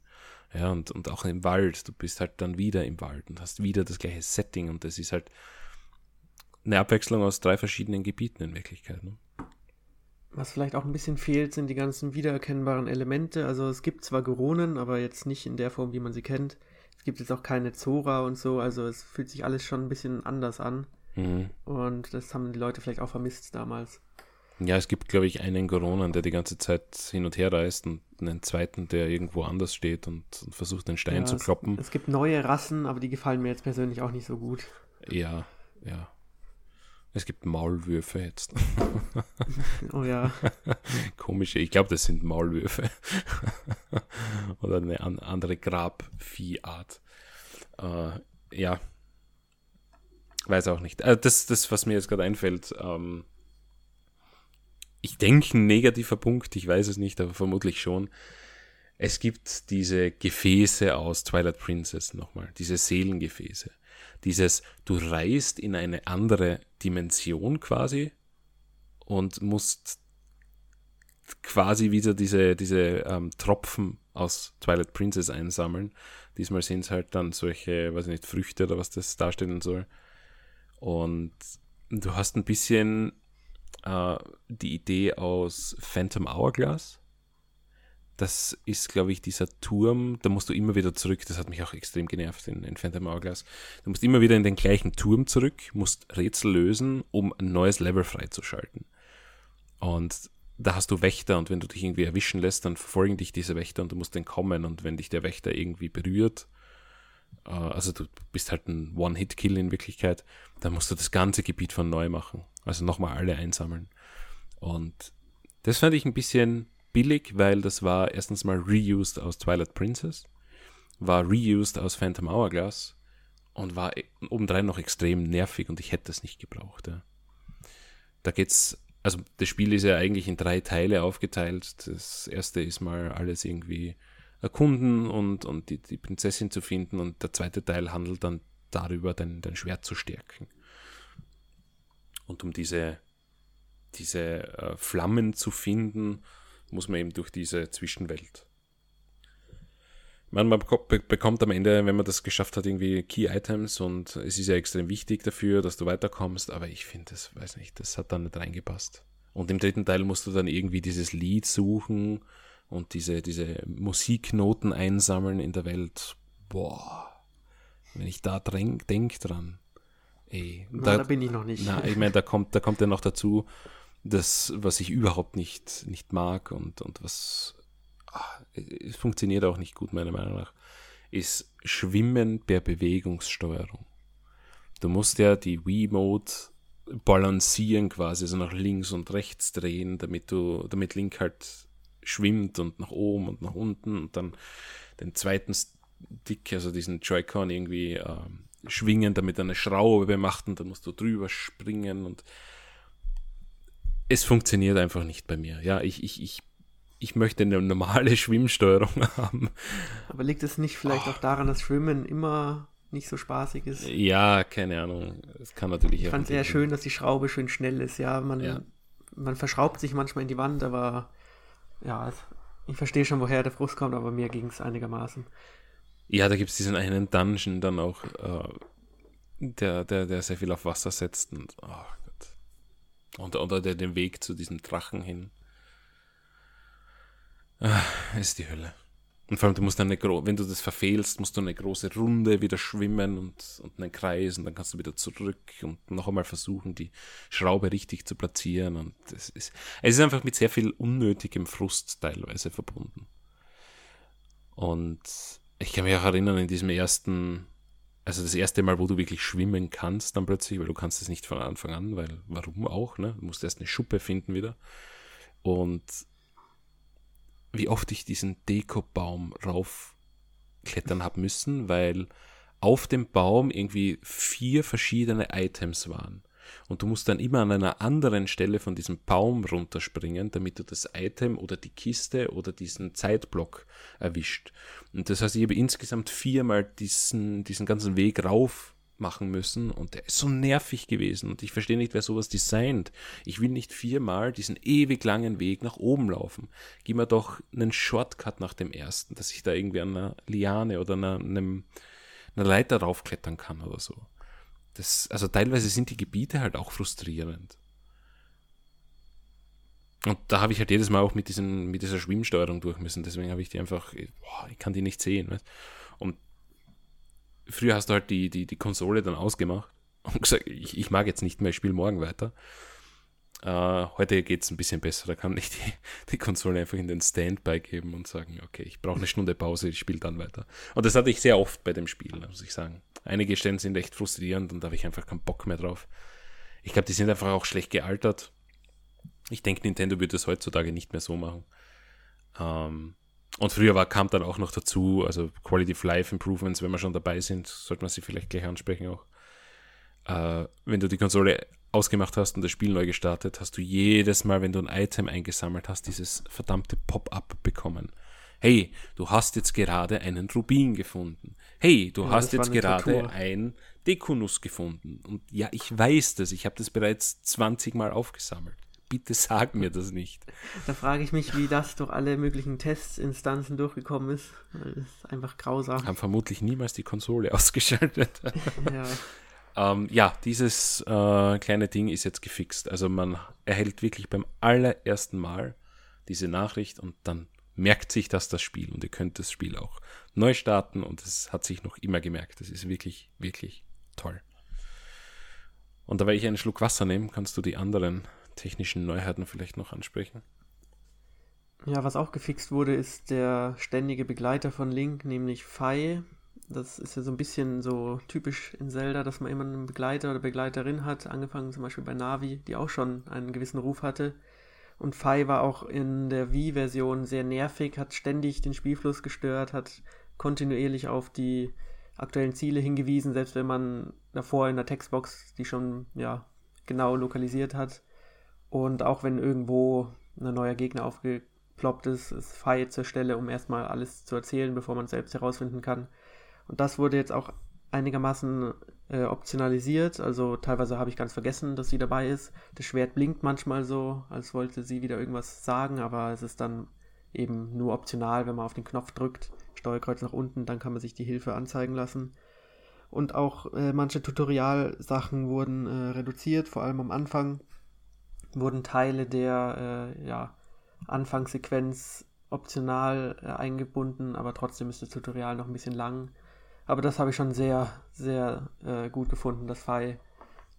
Ja, und, und auch im Wald, du bist halt dann wieder im Wald und hast wieder das gleiche Setting und das ist halt eine Abwechslung aus drei verschiedenen Gebieten in Wirklichkeit. Ne? Was vielleicht auch ein bisschen fehlt, sind die ganzen wiedererkennbaren Elemente. Also es gibt zwar Goronen, aber jetzt nicht in der Form, wie man sie kennt. Es gibt jetzt auch keine Zora und so, also es fühlt sich alles schon ein bisschen anders an. Mhm. Und das haben die Leute vielleicht auch vermisst damals. Ja, es gibt, glaube ich, einen Goronen, der die ganze Zeit hin und her reist und einen zweiten, der irgendwo anders steht und, und versucht, den Stein ja, zu kloppen. Es, es gibt neue Rassen, aber die gefallen mir jetzt persönlich auch nicht so gut. Ja, ja. Es gibt Maulwürfe jetzt. oh ja. Komische, ich glaube, das sind Maulwürfe. Oder eine an, andere Grabviehart. Äh, ja. Weiß auch nicht. Äh, das, das, was mir jetzt gerade einfällt, ähm, ich denke, ein negativer Punkt, ich weiß es nicht, aber vermutlich schon. Es gibt diese Gefäße aus Twilight Princess nochmal, diese Seelengefäße dieses, du reist in eine andere Dimension quasi und musst quasi wieder diese, diese ähm, Tropfen aus Twilight Princess einsammeln. Diesmal sind es halt dann solche, weiß ich nicht, Früchte oder was das darstellen soll. Und du hast ein bisschen äh, die Idee aus Phantom Hourglass. Das ist, glaube ich, dieser Turm, da musst du immer wieder zurück, das hat mich auch extrem genervt in, in Phantom Hourglass. Du musst immer wieder in den gleichen Turm zurück, musst Rätsel lösen, um ein neues Level freizuschalten. Und da hast du Wächter und wenn du dich irgendwie erwischen lässt, dann verfolgen dich diese Wächter und du musst entkommen und wenn dich der Wächter irgendwie berührt, äh, also du bist halt ein One-Hit-Kill in Wirklichkeit, dann musst du das ganze Gebiet von neu machen. Also nochmal alle einsammeln. Und das fand ich ein bisschen billig, weil das war erstens mal reused aus Twilight Princess, war reused aus Phantom Hourglass und war e-, obendrein noch extrem nervig und ich hätte das nicht gebraucht. Ja. Da geht's also das Spiel ist ja eigentlich in drei Teile aufgeteilt. Das erste ist mal alles irgendwie erkunden und, und die, die Prinzessin zu finden und der zweite Teil handelt dann darüber, dein, dein Schwert zu stärken. Und um diese, diese äh, Flammen zu finden, muss man eben durch diese Zwischenwelt man, man bekommt am Ende, wenn man das geschafft hat, irgendwie Key Items und es ist ja extrem wichtig dafür, dass du weiterkommst, aber ich finde, das weiß nicht, das hat dann nicht reingepasst. Und im dritten Teil musst du dann irgendwie dieses Lied suchen und diese, diese Musiknoten einsammeln in der Welt. Boah, wenn ich da denke dran. Ey, na, da, da, bin ich noch nicht. Na, ich meine, da kommt, da kommt ja noch dazu, das, was ich überhaupt nicht, nicht mag und, und was es funktioniert auch nicht gut, meiner Meinung nach, ist Schwimmen per Bewegungssteuerung. Du musst ja die Wii-Mode balancieren quasi, also nach links und rechts drehen, damit du, damit Link halt schwimmt und nach oben und nach unten und dann den zweiten Stick, also diesen Joy-Con irgendwie äh, schwingen, damit eine Schraube macht und dann musst du drüber springen und es funktioniert einfach nicht bei mir. Ja, ich, ich, ich ich möchte eine normale Schwimmsteuerung haben. Aber liegt es nicht vielleicht oh. auch daran, dass Schwimmen immer nicht so spaßig ist? Ja, keine Ahnung. Es kann natürlich. Ich fand es sehr schön, dass die Schraube schön schnell ist. Ja, man, ja. man verschraubt sich manchmal in die Wand, aber ja, ich verstehe schon, woher der Frust kommt, aber mir ging es einigermaßen. Ja, da gibt es diesen einen Dungeon dann auch, äh, der, der, der sehr viel auf Wasser setzt und oh Und, oder der den Weg zu diesem Drachen hin. Ah, ist die Hölle. Und vor allem, du musst eine wenn du das verfehlst, musst du eine große Runde wieder schwimmen und, und einen Kreis und dann kannst du wieder zurück und noch einmal versuchen, die Schraube richtig zu platzieren. Und es ist, es ist einfach mit sehr viel unnötigem Frust teilweise verbunden. Und ich kann mich auch erinnern, in diesem ersten, also das erste Mal, wo du wirklich schwimmen kannst, dann plötzlich, weil du kannst es nicht von Anfang an, weil warum auch, ne? Du musst erst eine Schuppe finden wieder. Und wie oft ich diesen Dekobaum raufklettern habe müssen, weil auf dem Baum irgendwie vier verschiedene Items waren. Und du musst dann immer an einer anderen Stelle von diesem Baum runterspringen, damit du das Item oder die Kiste oder diesen Zeitblock erwischt. Und das heißt, ich habe insgesamt viermal diesen, diesen ganzen Weg rauf machen müssen und der ist so nervig gewesen und ich verstehe nicht, wer sowas designt. Ich will nicht viermal diesen ewig langen Weg nach oben laufen. Gib mir doch einen Shortcut nach dem ersten, dass ich da irgendwie an einer Liane oder einer, einem, einer Leiter raufklettern kann oder so. Das, also teilweise sind die Gebiete halt auch frustrierend. Und da habe ich halt jedes Mal auch mit, diesen, mit dieser Schwimmsteuerung durch müssen. Deswegen habe ich die einfach, boah, ich kann die nicht sehen. Weißt? Und früher hast du halt die, die, die Konsole dann ausgemacht und gesagt, ich, ich mag jetzt nicht mehr, ich spiele morgen weiter. Uh, heute geht es ein bisschen besser. Da kann ich die, die Konsole einfach in den Standby geben und sagen, okay, ich brauche eine Stunde Pause, ich spiele dann weiter. Und das hatte ich sehr oft bei dem Spiel, muss ich sagen. Einige Stellen sind echt frustrierend und da habe ich einfach keinen Bock mehr drauf. Ich glaube, die sind einfach auch schlecht gealtert. Ich denke, Nintendo würde das heutzutage nicht mehr so machen. Ähm, und früher war, kam dann auch noch dazu, also Quality of Life Improvements, wenn wir schon dabei sind, sollte man sie vielleicht gleich ansprechen auch. Äh, wenn du die Konsole ausgemacht hast und das Spiel neu gestartet, hast du jedes Mal, wenn du ein Item eingesammelt hast, dieses verdammte Pop-up bekommen. Hey, du hast jetzt gerade einen Rubin gefunden. Hey, du ja, hast jetzt gerade Tortur. ein Dekunus gefunden. Und ja, ich weiß das, ich habe das bereits 20 Mal aufgesammelt. bitte sag mir das nicht. Da frage ich mich, wie das durch alle möglichen Testinstanzen durchgekommen ist. Das ist einfach grausam. Haben vermutlich niemals die Konsole ausgeschaltet. ja. Ähm, ja, dieses äh, kleine Ding ist jetzt gefixt. Also man erhält wirklich beim allerersten Mal diese Nachricht und dann merkt sich das das Spiel und ihr könnt das Spiel auch neu starten und es hat sich noch immer gemerkt. Das ist wirklich, wirklich toll. Und da, weil ich einen Schluck Wasser nehme, kannst du die anderen technischen Neuheiten vielleicht noch ansprechen. Ja, was auch gefixt wurde, ist der ständige Begleiter von Link, nämlich Fei. Das ist ja so ein bisschen so typisch in Zelda, dass man immer einen Begleiter oder Begleiterin hat, angefangen zum Beispiel bei Navi, die auch schon einen gewissen Ruf hatte. Und Fei war auch in der Wii-Version sehr nervig, hat ständig den Spielfluss gestört, hat kontinuierlich auf die aktuellen Ziele hingewiesen, selbst wenn man davor in der Textbox die schon ja, genau lokalisiert hat. Und auch wenn irgendwo ein neuer Gegner aufgeploppt ist, ist Fei zur Stelle, um erstmal alles zu erzählen, bevor man es selbst herausfinden kann. Und das wurde jetzt auch einigermaßen äh, optionalisiert. Also teilweise habe ich ganz vergessen, dass sie dabei ist. Das Schwert blinkt manchmal so, als wollte sie wieder irgendwas sagen, aber es ist dann eben nur optional, wenn man auf den Knopf drückt, Steuerkreuz nach unten, dann kann man sich die Hilfe anzeigen lassen. Und auch äh, manche Tutorial-Sachen wurden äh, reduziert, vor allem am Anfang wurden Teile der äh, ja, Anfangssequenz optional äh, eingebunden, aber trotzdem ist das Tutorial noch ein bisschen lang. Aber das habe ich schon sehr, sehr äh, gut gefunden, dass Fai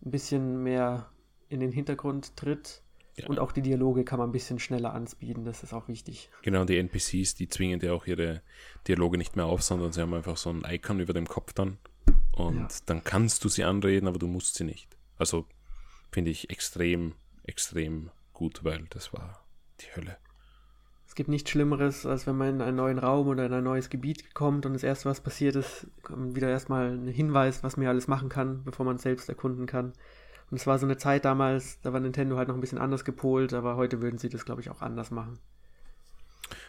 ein bisschen mehr in den Hintergrund tritt. Ja. Und auch die Dialoge kann man ein bisschen schneller anspeeden, das ist auch wichtig. Genau, die NPCs, die zwingen ja auch ihre Dialoge nicht mehr auf, sondern sie haben einfach so ein Icon über dem Kopf dann. Und ja. dann kannst du sie anreden, aber du musst sie nicht. Also finde ich extrem, extrem gut, weil das war die Hölle gibt nichts Schlimmeres, als wenn man in einen neuen Raum oder in ein neues Gebiet kommt und das erste, was passiert ist, kommt wieder erstmal ein Hinweis, was man alles machen kann, bevor man es selbst erkunden kann. Und es war so eine Zeit damals, da war Nintendo halt noch ein bisschen anders gepolt, aber heute würden sie das, glaube ich, auch anders machen.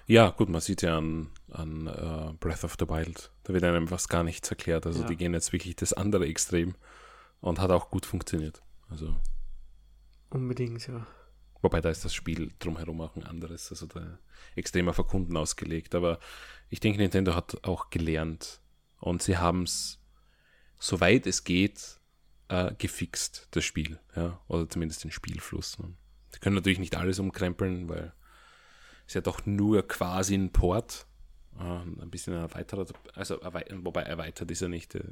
Ja, gut, man sieht ja an, an uh, Breath of the Wild, da wird einem fast gar nichts erklärt. Also ja. die gehen jetzt wirklich das andere Extrem und hat auch gut funktioniert. Also. Unbedingt, ja. Wobei da ist das Spiel drumherum auch ein anderes, also da extrem auf Kunden ausgelegt. Aber ich denke, Nintendo hat auch gelernt und sie haben es, soweit es geht, äh, gefixt, das Spiel, ja, oder zumindest den Spielfluss. Ne? Sie können natürlich nicht alles umkrempeln, weil es ja doch nur quasi ein Port, äh, ein bisschen erweitert, also erweitert, wobei erweitert ist ja nicht, äh,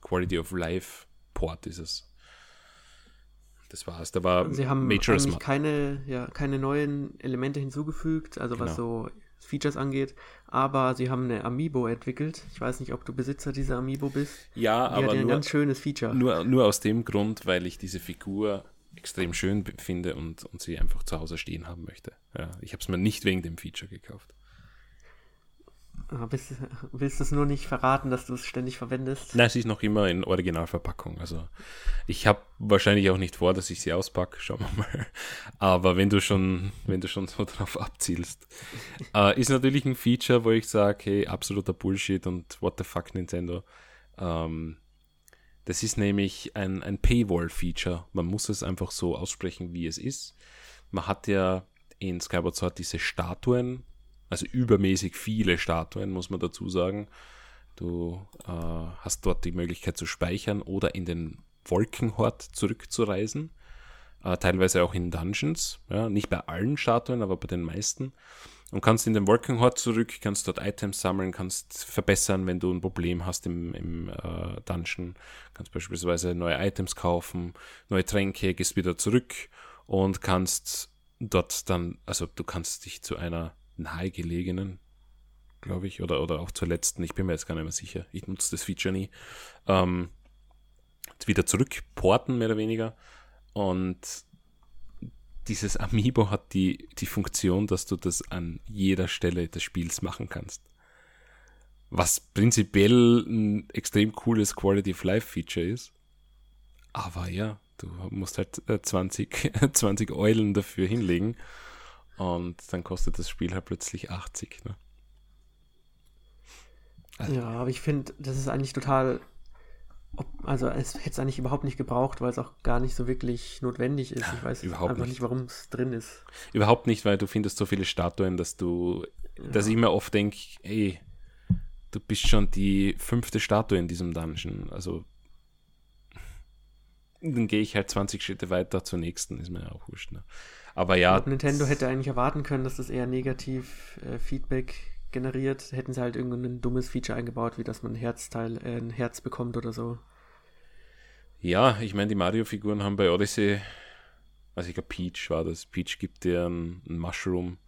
Quality of Life Port ist es. Das war's. Da war Sie haben Major eigentlich keine, ja, keine neuen Elemente hinzugefügt, also genau. was so Features angeht, aber sie haben eine Amiibo entwickelt. Ich weiß nicht, ob du Besitzer dieser Amiibo bist. Ja, Die aber hat ein nur, ganz schönes Feature. Nur, nur aus dem Grund, weil ich diese Figur extrem schön finde und, und sie einfach zu Hause stehen haben möchte. Ja, ich habe es mir nicht wegen dem Feature gekauft. Willst, willst du es nur nicht verraten, dass du es ständig verwendest? Nein, sie ist noch immer in Originalverpackung. Also ich habe wahrscheinlich auch nicht vor, dass ich sie auspacke. Schauen wir mal. Aber wenn du schon, wenn du schon so drauf abzielst, äh, ist natürlich ein Feature, wo ich sage, hey, absoluter Bullshit und what the fuck Nintendo. Ähm, das ist nämlich ein, ein Paywall-Feature. Man muss es einfach so aussprechen, wie es ist. Man hat ja in Skyward Sword diese Statuen also übermäßig viele Statuen, muss man dazu sagen. Du äh, hast dort die Möglichkeit zu speichern oder in den Wolkenhort zurückzureisen. Äh, teilweise auch in Dungeons. Ja, nicht bei allen Statuen, aber bei den meisten. Und kannst in den Wolkenhort zurück, kannst dort Items sammeln, kannst verbessern, wenn du ein Problem hast im, im äh, Dungeon. Kannst beispielsweise neue Items kaufen, neue Tränke, gehst wieder zurück und kannst dort dann, also du kannst dich zu einer nahegelegenen, glaube ich, oder, oder auch zur letzten, ich bin mir jetzt gar nicht mehr sicher, ich nutze das Feature nie, ähm, wieder zurückporten, mehr oder weniger. Und dieses Amiibo hat die, die Funktion, dass du das an jeder Stelle des Spiels machen kannst. Was prinzipiell ein extrem cooles Quality of Life Feature ist. Aber ja, du musst halt 20, 20 Eulen dafür hinlegen. Und dann kostet das Spiel halt plötzlich 80. Ne? Also. Ja, aber ich finde, das ist eigentlich total ob, also es hätte es eigentlich überhaupt nicht gebraucht, weil es auch gar nicht so wirklich notwendig ist. Ich weiß überhaupt einfach nicht. nicht, warum es drin ist. Überhaupt nicht, weil du findest so viele Statuen, dass du, dass ich mir oft denke, ey, du bist schon die fünfte Statue in diesem Dungeon. Also dann gehe ich halt 20 Schritte weiter zur nächsten, ist mir ja auch wurscht. Ne? Aber ja, glaube, Nintendo hätte eigentlich erwarten können, dass das eher negativ äh, Feedback generiert. Hätten sie halt irgendein dummes Feature eingebaut, wie dass man ein Herzteil, äh, ein Herz bekommt oder so. ja, ich meine, die Mario-Figuren haben bei Odyssey, also ich glaube Peach war das, Peach gibt dir ein, ein Mushroom,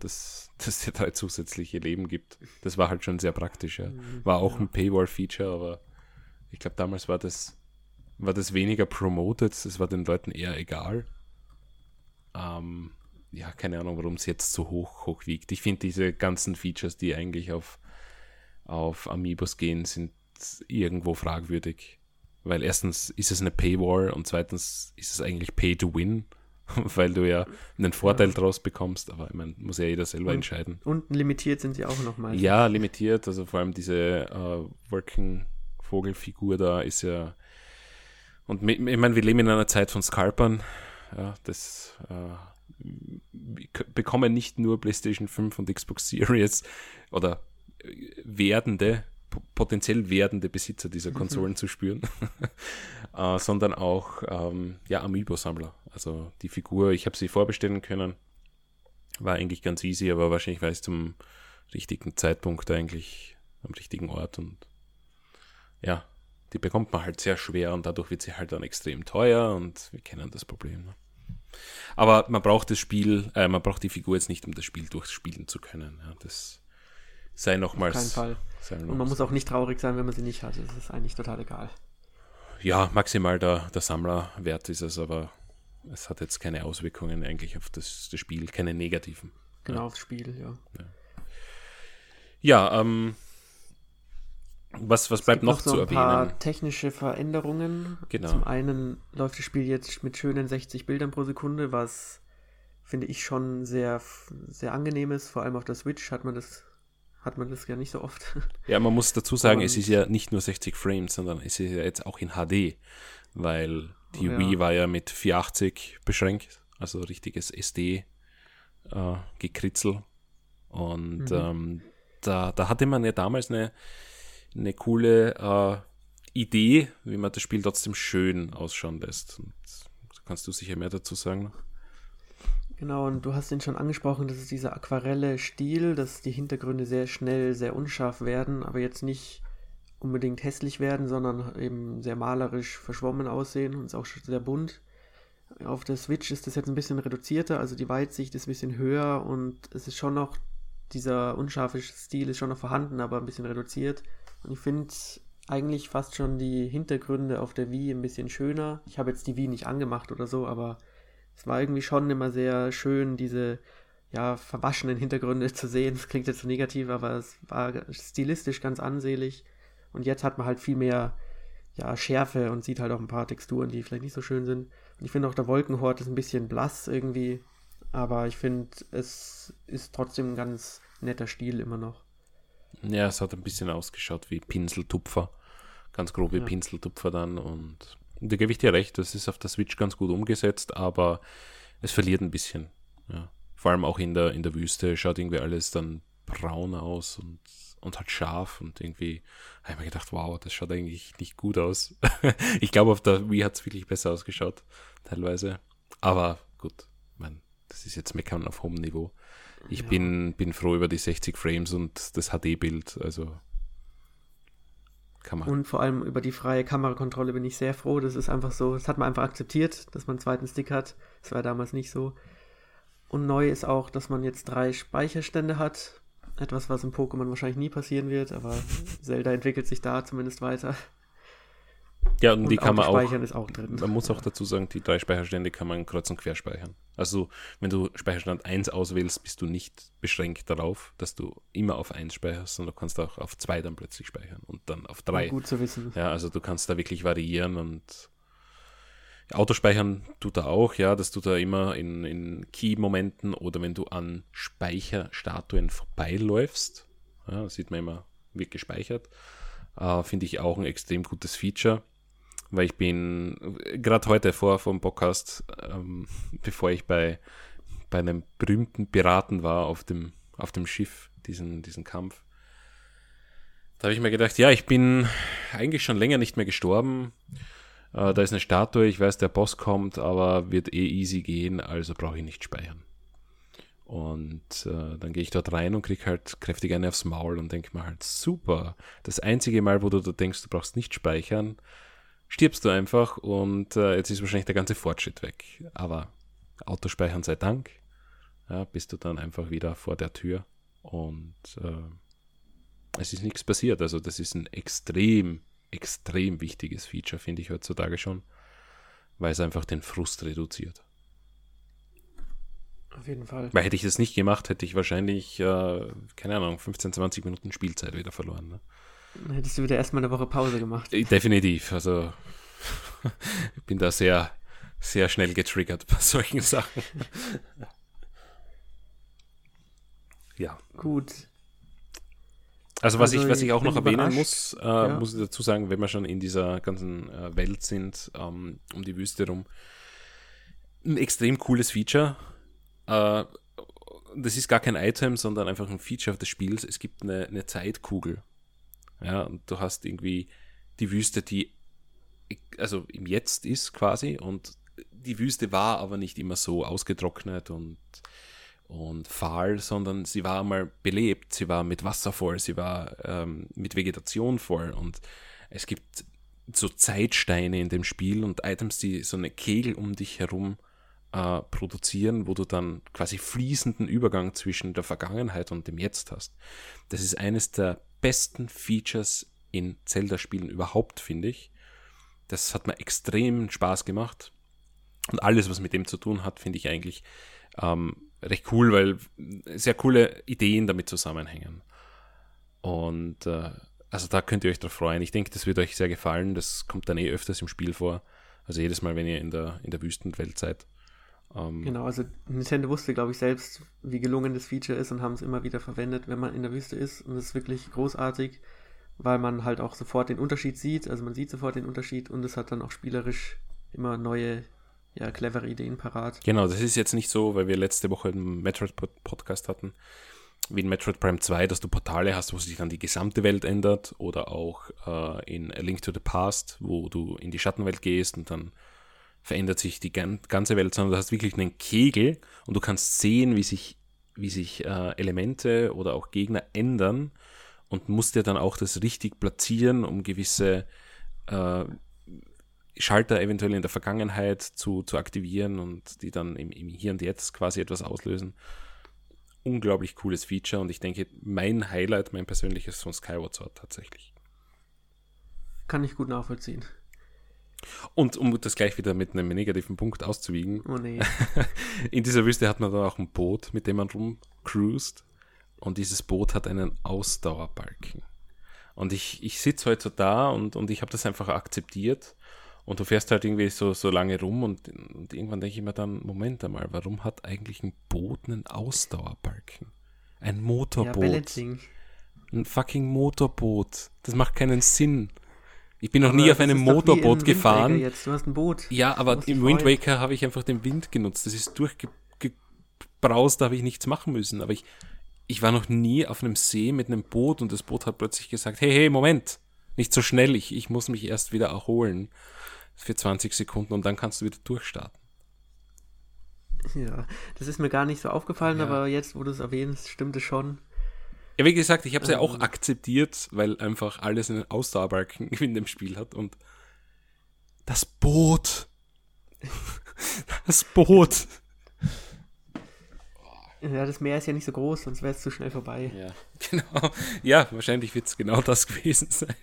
das, das dir drei zusätzliche Leben gibt. Das war halt schon sehr praktisch, ja. War auch ein Paywall-Feature, aber ich glaube, damals war das, war das weniger promoted, das war den Leuten eher egal. Ähm, ja, keine Ahnung, warum es jetzt so hoch, hoch wiegt. Ich finde diese ganzen Features, die eigentlich auf, auf Amiibos gehen, sind irgendwo fragwürdig. Weil erstens ist es eine Paywall und zweitens ist es eigentlich Pay to Win, weil du ja einen Vorteil draus bekommst, aber ich meine, muss ja jeder selber Und- entscheiden. Und limitiert sind sie auch nochmal. Ja, limitiert, also vor allem diese äh, Working Vogelfigur da ist ja. Und ich meine, wir leben in einer Zeit von Scalpern. Ja, das äh, bekommen nicht nur PlayStation 5 und Xbox Series oder äh, werdende, po- potenziell werdende Besitzer dieser Konsolen zu spüren, äh, sondern auch ähm, ja, Amiibo-Sammler. Also die Figur, ich habe sie vorbestellen können, war eigentlich ganz easy, aber wahrscheinlich war es zum richtigen Zeitpunkt eigentlich am richtigen Ort und ja, die bekommt man halt sehr schwer und dadurch wird sie halt dann extrem teuer und wir kennen das Problem. Ne? Aber man braucht das Spiel, äh, man braucht die Figur jetzt nicht, um das Spiel durchspielen zu können. Ja, das sei Auf nochmals. keinen Fall. sei Und man nochmals- muss auch nicht traurig sein, wenn man sie nicht hat. Das ist eigentlich total egal. ja, maximal der, der Sammlerwert ist es, aber es hat jetzt keine Auswirkungen eigentlich auf das, das Spiel, keine negativen. Genau aufs Spiel, ja. Ja, ähm, was, was bleibt gibt noch, so zu ein paar erwähnen? technische Veränderungen. Genau. Zum einen läuft das Spiel jetzt mit schönen 60 Bildern pro Sekunde, was finde ich schon sehr, sehr angenehm ist. Vor allem auf der Switch hat man das, hat man das ja nicht so oft. Ja, man muss dazu sagen, es Und- ist ja nicht nur 60 Frames, sondern es ist ja jetzt auch in HD, weil die Oh ja. Wii war ja mit 480 beschränkt, also richtiges SD äh, gekritzel. Und Mhm. ähm, da, da hatte man ja damals eine, eine coole äh, Idee, wie man das Spiel trotzdem schön ausschauen lässt. Und da kannst du sicher mehr dazu sagen. Genau, und du hast ihn schon angesprochen, das ist dieser aquarelle Stil, dass die Hintergründe sehr schnell sehr unscharf werden, aber jetzt nicht unbedingt hässlich werden, sondern eben sehr malerisch verschwommen aussehen und ist auch sehr bunt. Auf der Switch ist das jetzt ein bisschen reduzierter, also die Weitsicht ist ein bisschen höher und es ist schon noch, dieser unscharfe Stil ist schon noch vorhanden, aber ein bisschen reduziert. Ich finde eigentlich fast schon die Hintergründe auf der Wii ein bisschen schöner. Ich habe jetzt die Wii nicht angemacht oder so, aber es war irgendwie schon immer sehr schön, diese ja, verwaschenen Hintergründe zu sehen. Das klingt jetzt so negativ, aber es war stilistisch ganz ansehlich. Und jetzt hat man halt viel mehr ja, Schärfe und sieht halt auch ein paar Texturen, die vielleicht nicht so schön sind. Und ich finde auch der Wolkenhort ist ein bisschen blass irgendwie. Aber ich finde, es ist trotzdem ein ganz netter Stil immer noch. Ja, es hat ein bisschen ausgeschaut wie Pinseltupfer. Ganz grobe Ja. Pinseltupfer dann. Und da gebe ich dir recht, das ist auf der Switch ganz gut umgesetzt, aber es verliert ein bisschen. Ja. Vor allem auch in der, in der Wüste schaut irgendwie alles dann braun aus und, und halt scharf. Und irgendwie habe ich mir gedacht, wow, das schaut eigentlich nicht gut aus. ich glaube, auf der Wii hat es wirklich besser ausgeschaut, teilweise. Aber gut, mein, das ist jetzt Meckern auf hohem Niveau. Ich Ja. bin, bin froh über die 60 Frames und das HD-Bild. Also kann man. Und vor allem über die freie Kamerakontrolle bin ich sehr froh. Das ist einfach so, das hat man einfach akzeptiert, dass man einen zweiten Stick hat. Das war damals nicht so. Und neu ist auch, dass man jetzt drei Speicherstände hat. Etwas, was in Pokémon wahrscheinlich nie passieren wird, aber Zelda entwickelt sich da zumindest weiter. Ja, und, die Und kann man auch. Ist auch drin. Man muss auch dazu sagen, die drei Speicherstände kann man kreuz und quer speichern. Also, wenn du Speicherstand 1 auswählst, bist du nicht beschränkt darauf, dass du immer auf 1 speicherst, sondern du kannst auch auf 2 dann plötzlich speichern und dann auf 3. Gut zu wissen. Ja, also du kannst da wirklich variieren und Autospeichern tut er auch, ja, das tut er immer in, in Key-Momenten oder wenn du an Speicherstatuen vorbeiläufst. Ja, sieht man immer, wird gespeichert. Äh, Finde ich auch ein extrem gutes Feature, weil ich bin gerade heute vor vom Podcast, ähm, bevor ich bei, bei einem berühmten Piraten war auf dem, auf dem Schiff, diesen, diesen Kampf, da habe ich mir gedacht, ja, ich bin eigentlich schon länger nicht mehr gestorben. Äh, da ist eine Statue, ich weiß, der Boss kommt, aber wird eh easy gehen, also brauche ich nicht speichern. Und äh, dann gehe ich dort rein und kriege halt kräftig eine aufs Maul und denke mir halt, super. Das einzige Mal, wo du da denkst, du brauchst nicht speichern, stirbst du einfach und äh, jetzt ist wahrscheinlich der ganze Fortschritt weg. Aber Autospeichern sei Dank, ja, bist du dann einfach wieder vor der Tür und äh, es ist nichts passiert. Also das ist ein extrem, extrem wichtiges Feature, finde ich heutzutage schon, weil es einfach den Frust reduziert. Auf jeden Fall. Weil hätte ich das nicht gemacht, hätte ich wahrscheinlich, äh, keine Ahnung, 15, 20 Minuten Spielzeit wieder verloren. Ne? Dann hättest du wieder erstmal eine Woche Pause gemacht. Äh, definitiv. Also ich bin da sehr, sehr schnell getriggert bei solchen Sachen. ja. Gut. Also was also ich, was ich auch noch erwähnen muss, äh, ja. muss ich dazu sagen, wenn wir schon in dieser ganzen äh, Welt sind, ähm, um die Wüste rum, ein extrem cooles Feature. Äh, das ist gar kein Item, sondern einfach ein Feature des Spiels. Es gibt eine, eine Zeitkugel. Ja, und du hast irgendwie die Wüste, die also im Jetzt ist quasi und die Wüste war aber nicht immer so ausgetrocknet und und fahl, sondern sie war einmal belebt, sie war mit Wasser voll, sie war ähm, mit Vegetation voll und es gibt so Zeitsteine in dem Spiel und Items, die so eine Kegel um dich herum äh, produzieren, wo du dann quasi fließenden Übergang zwischen der Vergangenheit und dem Jetzt hast. Das ist eines der besten Features in Zelda-Spielen überhaupt, finde ich. Das hat mir extrem Spaß gemacht. Und alles, was mit dem zu tun hat, finde ich eigentlich ähm, recht cool, weil sehr coole Ideen damit zusammenhängen. Und äh, also da könnt ihr euch drauf freuen. Ich denke, das wird euch sehr gefallen. Das kommt dann eh öfters im Spiel vor. Also jedes Mal, wenn ihr in der, in der Wüstenwelt seid. Ähm, genau, also Nintendo wusste, glaube ich, selbst, wie gelungen das Feature ist und haben es immer wieder verwendet, wenn man in der Wüste ist. Und es ist wirklich großartig, weil man halt auch sofort den Unterschied sieht. Also man sieht sofort den Unterschied und es hat dann auch spielerisch immer neue ja, clevere Ideen parat. Genau, das ist jetzt nicht so, weil wir letzte Woche einen Metroid-Podcast hatten, wie in Metroid Prime 2, dass du Portale hast, wo sich dann die gesamte Welt ändert oder auch äh, in A Link to the Past, wo du in die Schattenwelt gehst und dann verändert sich die ganze Welt, sondern du hast wirklich einen Kegel und du kannst sehen, wie sich, wie sich äh, Elemente oder auch Gegner ändern und musst dir dann auch das richtig platzieren, um gewisse äh, Schalter eventuell in der Vergangenheit zu, zu aktivieren und die dann im, im Hier und Jetzt quasi etwas auslösen. Unglaublich cooles Feature und ich denke, mein Highlight, mein persönliches von Skyward Sword tatsächlich. Kann ich gut nachvollziehen. Und um das gleich wieder mit einem negativen Punkt auszuwiegen, oh nee. in dieser Wüste hat man dann auch ein Boot, mit dem man rumcruist. Und dieses Boot hat einen Ausdauerbalken. Und ich, ich sitze heute so da und, und ich habe das einfach akzeptiert und du fährst halt irgendwie so, so lange rum und, und irgendwann denke ich mir dann, Moment einmal, warum hat eigentlich ein Boot einen Ausdauerbalken? Ein Motorboot. Ja, ein fucking Motorboot. Das macht keinen Sinn. Ich bin noch aber nie auf einem Motorboot gefahren. Jetzt. Du hast ein Boot. Ja, aber im Wind Waker habe ich einfach den Wind genutzt. Das ist durchgebraust, da habe ich nichts machen müssen. Aber ich, ich war noch nie auf einem See mit einem Boot und das Boot hat plötzlich gesagt, hey, hey, Moment, nicht so schnell, ich, ich muss mich erst wieder erholen für 20 Sekunden und dann kannst du wieder durchstarten. Ja, das ist mir gar nicht so aufgefallen, ja. aber jetzt, wo du es erwähnst, stimmt es schon. Ja, wie gesagt, ich habe es ähm, ja auch ähm. akzeptiert, weil einfach alles einen Ausdauerbalken in dem Spiel hat und das Boot. das Boot. Ja, das Meer ist ja nicht so groß, sonst wäre es zu schnell vorbei. Ja, genau. Ja, wahrscheinlich wird es genau das gewesen sein.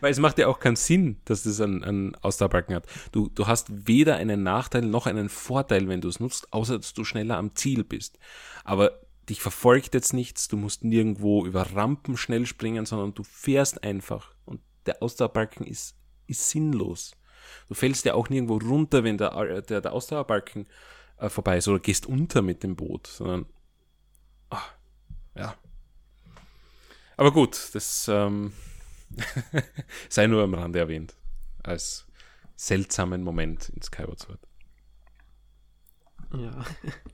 Weil es macht ja auch keinen Sinn, dass das einen, einen Ausdauerbalken hat. Du, du hast weder einen Nachteil noch einen Vorteil, wenn du es nutzt, außer dass du schneller am Ziel bist. Aber dich verfolgt jetzt nichts, du musst nirgendwo über Rampen schnell springen, sondern du fährst einfach. Und der Ausdauerbalken ist, ist sinnlos. Du fällst ja auch nirgendwo runter, wenn der, der, der Ausdauerbalken äh, vorbei ist oder gehst unter mit dem Boot, sondern Ach, ja. Aber gut, das, ähm, Sei nur am Rande erwähnt. Als seltsamen Moment in Skyward Sword. Ja.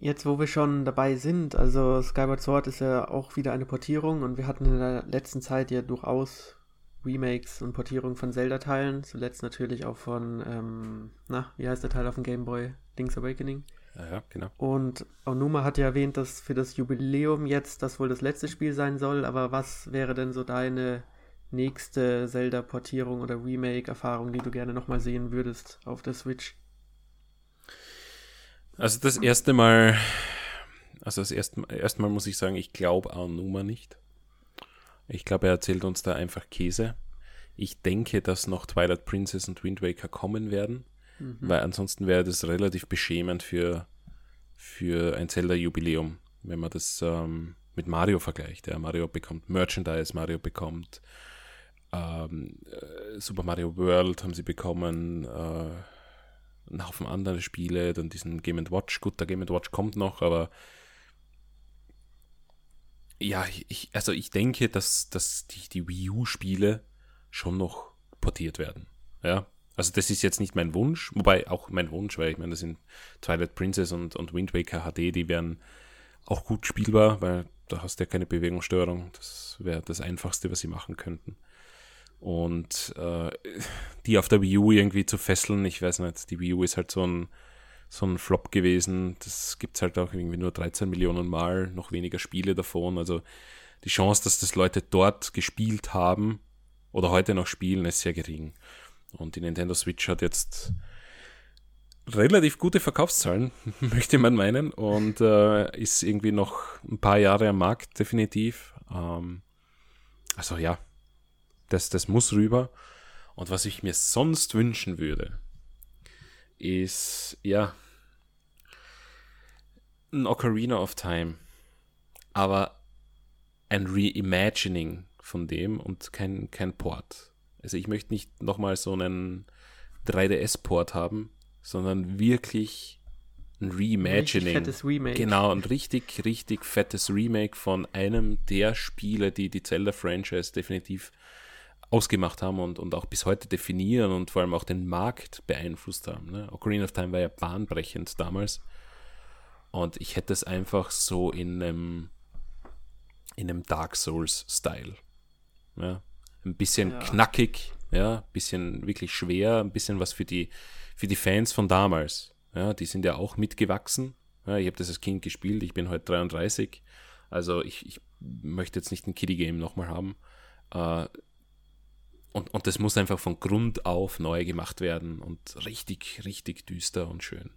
Jetzt, wo wir schon dabei sind, also Skyward Sword ist ja auch wieder eine Portierung und wir hatten in der letzten Zeit ja durchaus Remakes und Portierungen von Zelda-Teilen. Zuletzt natürlich auch von, ähm, na, wie heißt der Teil auf dem Game Boy? Link's Awakening. Ja, ja, genau. Und Onuma hat ja erwähnt, dass für das Jubiläum jetzt das wohl das letzte Spiel sein soll, aber was wäre denn so deine nächste Zelda-Portierung oder Remake-Erfahrung, die du gerne nochmal sehen würdest auf der Switch? Also das erste Mal, also das erste, erste Mal muss ich sagen, ich glaube Onuma nicht. Ich glaube, er erzählt uns da einfach Käse. Ich denke, dass noch Twilight Princess und Wind Waker kommen werden, mhm. weil ansonsten wäre das relativ beschämend für, für ein Zelda-Jubiläum, wenn man das ähm, mit Mario vergleicht. Ja, Mario bekommt Merchandise, Mario bekommt ähm, äh, Super Mario World haben sie bekommen, äh, einen Haufen andere Spiele, dann diesen Game Watch. Gut, der Game Watch kommt noch, aber ja, ich, also ich denke, dass, dass die, die Wii U-Spiele schon noch portiert werden. Ja, also das ist jetzt nicht mein Wunsch, wobei auch mein Wunsch, weil ich meine, das sind Twilight Princess und, und Wind Waker HD, die wären auch gut spielbar, weil da hast du ja keine Bewegungsstörung. Das wäre das Einfachste, was sie machen könnten. Und äh, die auf der Wii U irgendwie zu fesseln, ich weiß nicht, die Wii U ist halt so ein, so ein Flop gewesen. Das gibt es halt auch irgendwie nur 13 Millionen Mal, noch weniger Spiele davon. Also die Chance, dass das Leute dort gespielt haben oder heute noch spielen, ist sehr gering. Und die Nintendo Switch hat jetzt relativ gute Verkaufszahlen, möchte man meinen, und äh, ist irgendwie noch ein paar Jahre am Markt, definitiv. Ähm, also ja, das, das muss rüber. Und was ich mir sonst wünschen würde, ist, ja, ein Ocarina of Time. Aber ein Reimagining von dem und kein, kein Port. Also ich möchte nicht nochmal so einen 3DS-Port haben, sondern wirklich ein Reimagining. Ein fettes Remake. Genau, ein richtig, richtig fettes Remake von einem der Spiele, die die Zelda-Franchise definitiv ausgemacht haben und, und auch bis heute definieren und vor allem auch den Markt beeinflusst haben. Ne? Ocarina of Time war ja bahnbrechend damals. Und ich hätte es einfach so in einem, in einem Dark Souls-Style. Ja? Ein bisschen ja. knackig, ja, ein bisschen wirklich schwer, ein bisschen was für die, für die Fans von damals. Ja, die sind ja auch mitgewachsen. Ja, ich habe das als Kind gespielt, ich bin heute 33. Also ich, ich möchte jetzt nicht ein Kiddie-Game nochmal haben. Äh, und, und das muss einfach von Grund auf neu gemacht werden und richtig, richtig düster und schön.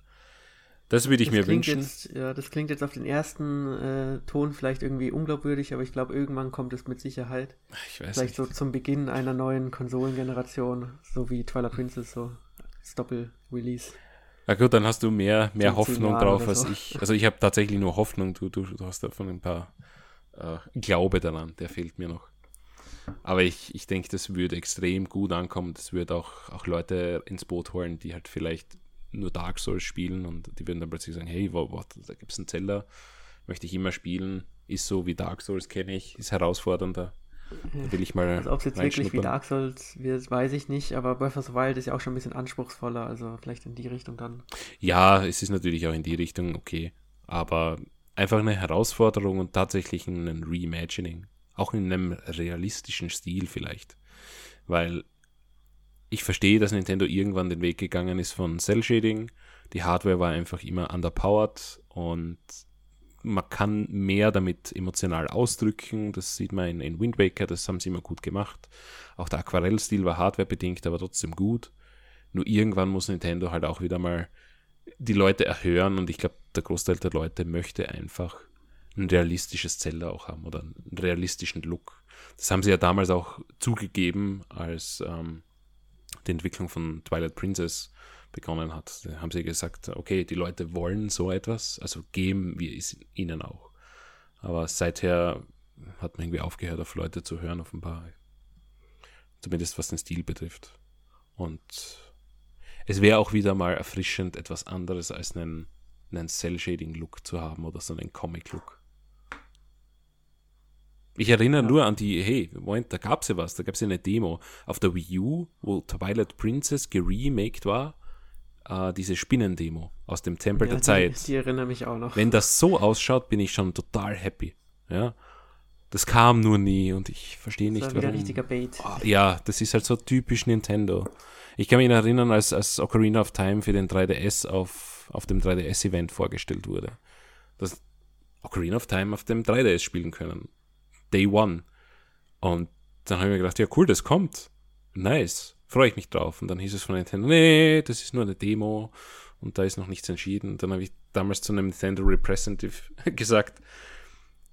Das würde ich das mir wünschen. Jetzt, ja, das klingt jetzt auf den ersten äh, Ton vielleicht irgendwie unglaubwürdig, aber ich glaube, irgendwann kommt es mit Sicherheit. Ich weiß vielleicht nicht. so zum Beginn einer neuen Konsolengeneration, so wie Twilight Princess, so als Doppel-Release. Na gut, dann hast du mehr, mehr Hoffnung drauf als so. ich. Also ich habe tatsächlich nur Hoffnung, du, du, du hast davon ein paar äh, Glaube daran, der fehlt mir noch. Aber ich, ich denke, das würde extrem gut ankommen. Das würde auch, auch Leute ins Boot holen, die halt vielleicht nur Dark Souls spielen und die würden dann plötzlich sagen, hey, wo, wo, da gibt es einen Zelda, möchte ich immer spielen, ist so wie Dark Souls kenne ich, ist herausfordernder. Da will ich mal. Also ob es jetzt wirklich wie Dark Souls wird, weiß ich nicht, aber Breath of the Wild ist ja auch schon ein bisschen anspruchsvoller, also vielleicht in die Richtung dann. Ja, es ist natürlich auch in die Richtung okay, aber einfach eine Herausforderung und tatsächlich ein Reimagining. Auch in einem realistischen Stil vielleicht. Weil ich verstehe, dass Nintendo irgendwann den Weg gegangen ist von Cell Shading. Die Hardware war einfach immer underpowered und man kann mehr damit emotional ausdrücken. Das sieht man in, in Wind Waker, das haben sie immer gut gemacht. Auch der Aquarellstil war hardwarebedingt, aber trotzdem gut. Nur irgendwann muss Nintendo halt auch wieder mal die Leute erhören und ich glaube, der Großteil der Leute möchte einfach ein realistisches Zelda auch haben oder einen realistischen Look. Das haben sie ja damals auch zugegeben, als ähm, die Entwicklung von Twilight Princess begonnen hat. Da haben sie gesagt, okay, die Leute wollen so etwas, also geben wir es ihnen auch. Aber seither hat man irgendwie aufgehört, auf Leute zu hören, offenbar. Zumindest was den Stil betrifft. Und es wäre auch wieder mal erfrischend, etwas anderes als einen, einen Cell-Shading-Look zu haben oder so einen Comic-Look. Ich erinnere ja. nur an die, hey, Moment, da gab es ja was, da gab es ja eine Demo auf der Wii U, wo Twilight Princess geremaked war, äh, diese Spinnendemo aus dem Tempel ja, der die, Zeit. Die erinnere mich auch noch. Wenn das so ausschaut, bin ich schon total happy. Ja. Das kam nur nie und ich verstehe nicht, war warum. richtiger Bait. Oh, ja, das ist halt so typisch Nintendo. Ich kann mich erinnern, als, als Ocarina of Time für den 3DS auf, auf dem 3DS-Event vorgestellt wurde. Dass Ocarina of Time auf dem 3DS spielen können. Day One. Und dann habe ich mir gedacht, ja cool, das kommt. Nice. Freue ich mich drauf. Und dann hieß es von Nintendo, nee, das ist nur eine Demo und da ist noch nichts entschieden. Und dann habe ich damals zu einem Nintendo Representative gesagt,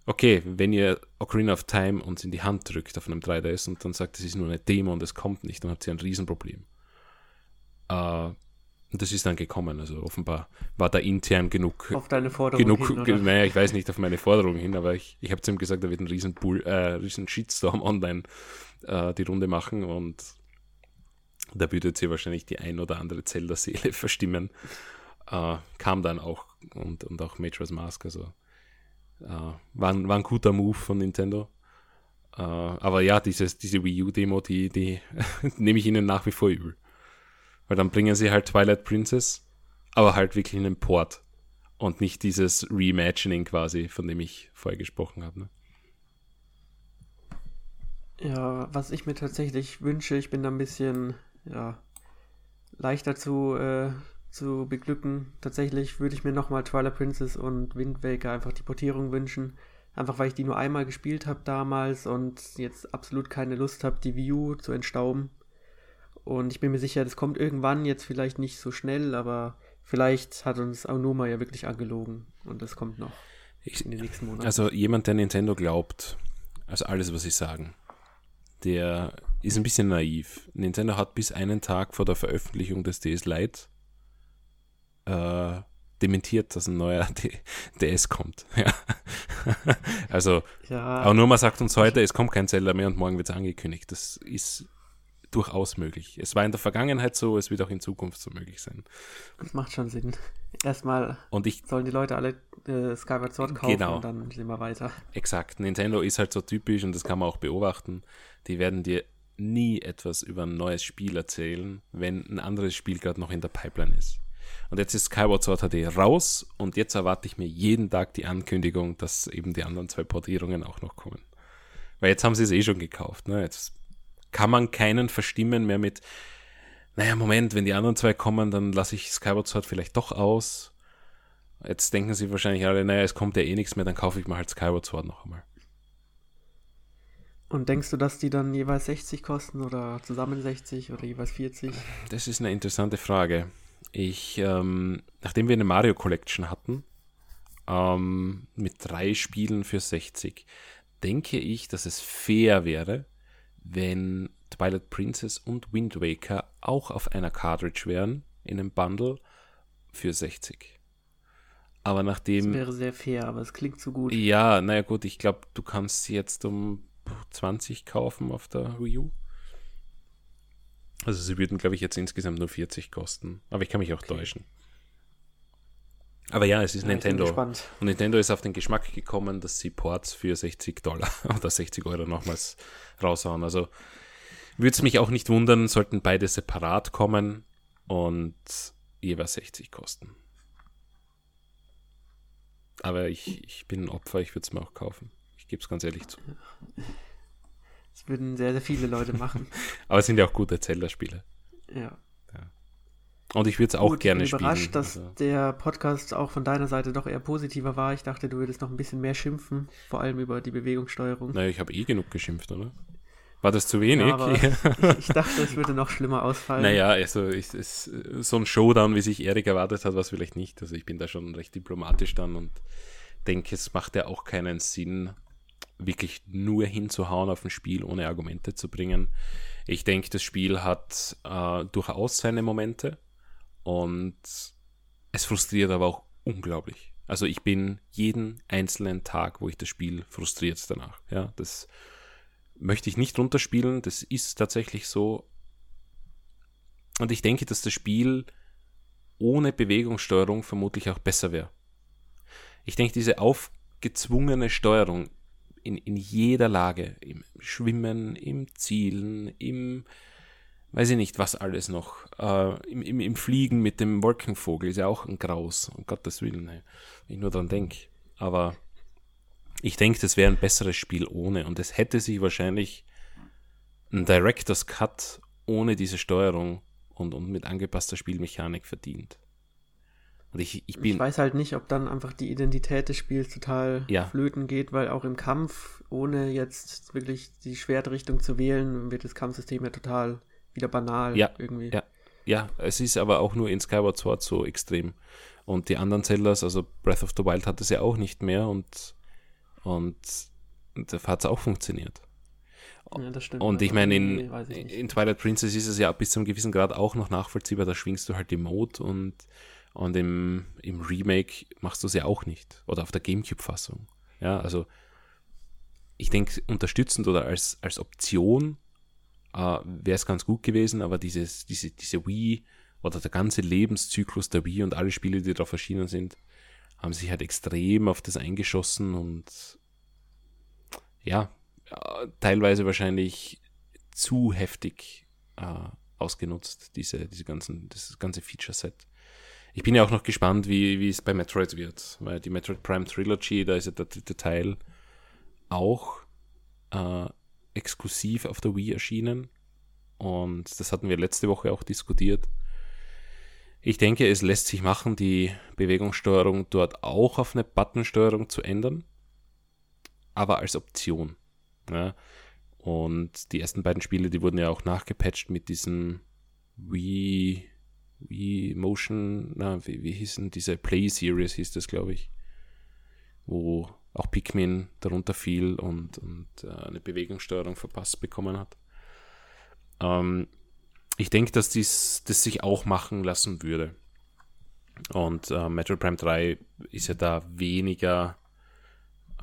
okay, wenn ihr Ocarina of Time uns in die Hand drückt auf einem 3DS und dann sagt, es ist nur eine Demo und es kommt nicht, dann habt ihr ein Riesenproblem. Äh, und das ist dann gekommen. Also offenbar war da intern genug. Auf deine Forderung genug, hin, Naja, ich weiß nicht auf meine Forderung hin, aber ich, ich habe zu ihm gesagt, da wird ein riesen, Bull, äh, riesen Shitstorm online äh, die Runde machen und da würde jetzt hier wahrscheinlich die ein oder andere Zelda-Seele verstimmen. Äh, kam dann auch und, und auch Majora's Mask, also äh, war, ein, war ein guter Move von Nintendo. Äh, aber ja, dieses, diese Wii U-Demo, die, die nehme ich ihnen nach wie vor übel. Weil dann bringen sie halt Twilight Princess, aber halt wirklich in einen Port. Und nicht dieses Reimagining quasi, von dem ich vorher gesprochen habe. Ne? Ja, was ich mir tatsächlich wünsche, ich bin da ein bisschen, ja, leichter zu, äh, zu beglücken. Tatsächlich würde ich mir nochmal Twilight Princess und Wind Waker einfach die Portierung wünschen. Einfach weil ich die nur einmal gespielt habe damals und jetzt absolut keine Lust habe, die U zu entstauben. Und ich bin mir sicher, das kommt irgendwann, jetzt vielleicht nicht so schnell, aber vielleicht hat uns Aonuma ja wirklich angelogen und das kommt noch ich, in den nächsten Monaten. Also jemand, der Nintendo glaubt, also alles, was sie sagen, der ist ein bisschen naiv. Nintendo hat bis einen Tag vor der Veröffentlichung des DS Lite äh, dementiert, dass ein neuer DS kommt. Ja. also, ja, Aonuma sagt uns heute, es kommt kein Zelda mehr und morgen wird es angekündigt. Das ist durchaus möglich. Es war in der Vergangenheit so, es wird auch in Zukunft so möglich sein. Das macht schon Sinn. Erstmal und ich, sollen die Leute alle äh, Skyward Sword kaufen genau, und dann sehen wir weiter. Exakt. Nintendo ist halt so typisch und das kann man auch beobachten. Die werden dir nie etwas über ein neues Spiel erzählen, wenn ein anderes Spiel gerade noch in der Pipeline ist. Und jetzt ist Skyward Sword HD raus und jetzt erwarte ich mir jeden Tag die Ankündigung, dass eben die anderen zwei Portierungen auch noch kommen. Weil jetzt haben sie es eh schon gekauft. Ne? Jetzt kann man keinen verstimmen mehr mit, naja, Moment, wenn die anderen zwei kommen, dann lasse ich Skyward Sword vielleicht doch aus. Jetzt denken sie wahrscheinlich alle, naja, es kommt ja eh nichts mehr, dann kaufe ich mal halt Skyward Sword noch einmal. Und denkst du, dass die dann jeweils 60 kosten oder zusammen 60 oder jeweils 40? Das ist eine interessante Frage. Ich, ähm, nachdem wir eine Mario Collection hatten, ähm, mit drei Spielen für 60, denke ich, dass es fair wäre, wenn Twilight Princess und Wind Waker auch auf einer Cartridge wären, in einem Bundle für 60. Aber nachdem. Das wäre sehr fair, aber es klingt zu gut. Ja, naja, gut, ich glaube, du kannst sie jetzt um 20 kaufen auf der Wii U. Also, sie würden, glaube ich, jetzt insgesamt nur 40 kosten. Aber ich kann mich auch okay. täuschen. Aber ja, es ist ja, Nintendo. Und Nintendo ist auf den Geschmack gekommen, dass sie Ports für 60 Dollar oder 60 Euro nochmals raushauen. Also würde es mich auch nicht wundern, sollten beide separat kommen und jeweils 60 kosten. Aber ich, ich bin ein Opfer, ich würde es mir auch kaufen. Ich gebe es ganz ehrlich zu. Das würden sehr, sehr viele Leute machen. Aber es sind ja auch gute Zelda-Spiele. Ja. Und ich würde es auch Gut, gerne ich bin überrascht, spielen. dass also. der Podcast auch von deiner Seite doch eher positiver war. Ich dachte, du würdest noch ein bisschen mehr schimpfen, vor allem über die Bewegungssteuerung. Naja, ich habe eh genug geschimpft, oder? War das zu wenig? Ja, ich, ich, dachte, es würde noch schlimmer ausfallen. Naja, also ich, es, so ein Showdown, wie sich Erik erwartet hat, war es vielleicht nicht. Also ich bin da schon recht diplomatisch dann und denke, es macht ja auch keinen Sinn, wirklich nur hinzuhauen auf ein Spiel, ohne Argumente zu bringen. Ich denke, das Spiel hat äh, durchaus seine Momente und es frustriert aber auch unglaublich. Also ich bin jeden einzelnen Tag, wo ich das Spiel frustriert danach. Ja, das möchte ich nicht runterspielen. Das ist tatsächlich so. Und ich denke, dass das Spiel ohne Bewegungssteuerung vermutlich auch besser wäre. Ich denke, diese aufgezwungene Steuerung in, in jeder Lage, im Schwimmen, im Zielen, im, weiß ich nicht, was alles noch, äh, im, im, im Fliegen mit dem Wolkenvogel ist ja auch ein Graus, um Gottes Willen, wenn ich nur dran denke. Aber ich denke, das wäre ein besseres Spiel ohne und es hätte sich wahrscheinlich ein Director's Cut ohne diese Steuerung und, und mit angepasster Spielmechanik verdient. Und ich, ich, bin, ich weiß halt nicht, ob dann einfach die Identität des Spiels total ja. flöten geht, weil auch im Kampf, ohne jetzt wirklich die Schwertrichtung zu wählen, wird das Kampfsystem ja total wieder banal ja, irgendwie. Ja, ja, es ist aber auch nur in Skyward Sword so extrem. Und die anderen Zeldas, also Breath of the Wild hat es ja auch nicht mehr und, und da hat es auch funktioniert. Ja, das stimmt. Und ich meine, in, in Twilight Princess ist es ja bis zu einem gewissen Grad auch noch nachvollziehbar, da schwingst du halt die Mode und und im, im Remake machst du es ja auch nicht. Oder auf der Gamecube-Fassung. Ja, also ich denke, unterstützend oder als, als Option äh, wäre es ganz gut gewesen, aber dieses, diese, diese Wii oder der ganze Lebenszyklus der Wii und alle Spiele, die darauf erschienen sind, haben sich halt extrem auf das eingeschossen und ja, äh, teilweise wahrscheinlich zu heftig äh, ausgenutzt, diese, diese ganzen, das ganze Feature-Set. Ich bin ja auch noch gespannt, wie, wie es bei Metroid wird, weil die Metroid Prime Trilogy, da ist ja der dritte Teil auch äh, exklusiv auf der Wii erschienen. Und das hatten wir letzte Woche auch diskutiert. Ich denke, es lässt sich machen, die Bewegungssteuerung dort auch auf eine Buttonsteuerung zu ändern, aber als Option. Ja. Und die ersten beiden Spiele, die wurden ja auch nachgepatcht mit diesem Wii wie Motion, na, wie, wie hießen diese Play Series hieß das, glaube ich, wo auch Pikmin darunter fiel und, und äh, eine Bewegungssteuerung verpasst bekommen hat. Ähm, ich denke, dass dies, das sich auch machen lassen würde. Und äh, Metroid Prime 3 ist ja da weniger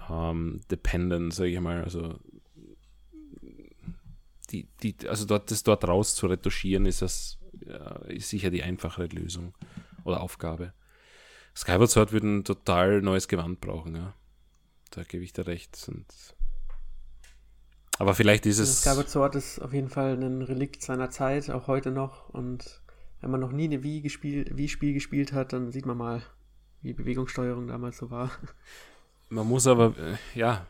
ähm, dependent, sage ich mal. Also, die, die, also dort, das dort raus zu retuschieren, ist das ist sicher die einfachere Lösung oder Aufgabe. Skyward Sword würde ein total neues Gewand brauchen, ja. Da gebe ich dir recht. Und aber vielleicht ist es. Skyward Sword ist auf jeden Fall ein Relikt seiner Zeit, auch heute noch. Und wenn man noch nie eine Wii-Spiel Wii gespielt hat, dann sieht man mal, wie Bewegungssteuerung damals so war. Man muss aber, äh, ja,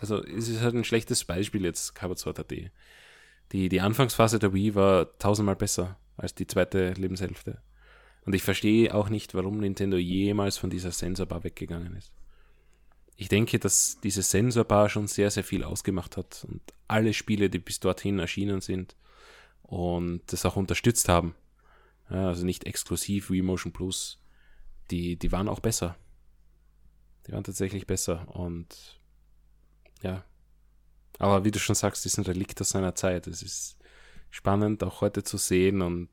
also es ist halt ein schlechtes Beispiel jetzt, Skyward Sword HD. Die, die Anfangsphase der Wii war tausendmal besser als die zweite Lebenshälfte. Und ich verstehe auch nicht, warum Nintendo jemals von dieser Sensorbar weggegangen ist. Ich denke, dass diese Sensorbar schon sehr, sehr viel ausgemacht hat und alle Spiele, die bis dorthin erschienen sind und das auch unterstützt haben, ja, also nicht exklusiv Wii Motion Plus, die, die waren auch besser. Die waren tatsächlich besser und ja. Aber wie du schon sagst, ist ein Relikt aus seiner Zeit. Es ist spannend, auch heute zu sehen und,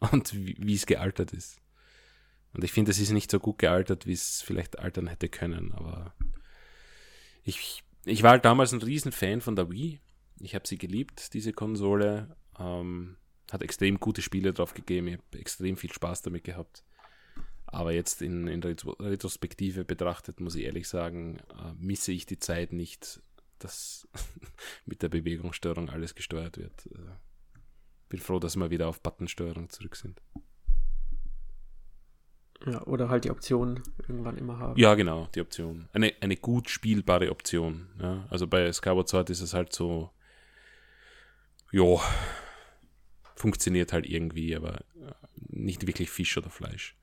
und wie, wie es gealtert ist. Und ich finde, es ist nicht so gut gealtert, wie es vielleicht altern hätte können, aber ich, ich war halt damals ein Riesenfan von der Wii. Ich habe sie geliebt, diese Konsole. Ähm, hat extrem gute Spiele drauf gegeben. Ich habe extrem viel Spaß damit gehabt. Aber jetzt in, in Retrospektive betrachtet, muss ich ehrlich sagen, äh, misse ich die Zeit nicht, dass mit der Bewegungssteuerung alles gesteuert wird. Äh, bin froh, dass wir wieder auf Buttonsteuerung zurück sind. Ja, oder halt die Option irgendwann immer haben. Ja, genau, die Option. Eine, eine gut spielbare Option. Ja. Also bei Skyward Sword ist es halt so, jo, funktioniert halt irgendwie, aber äh, nicht wirklich Fisch oder Fleisch.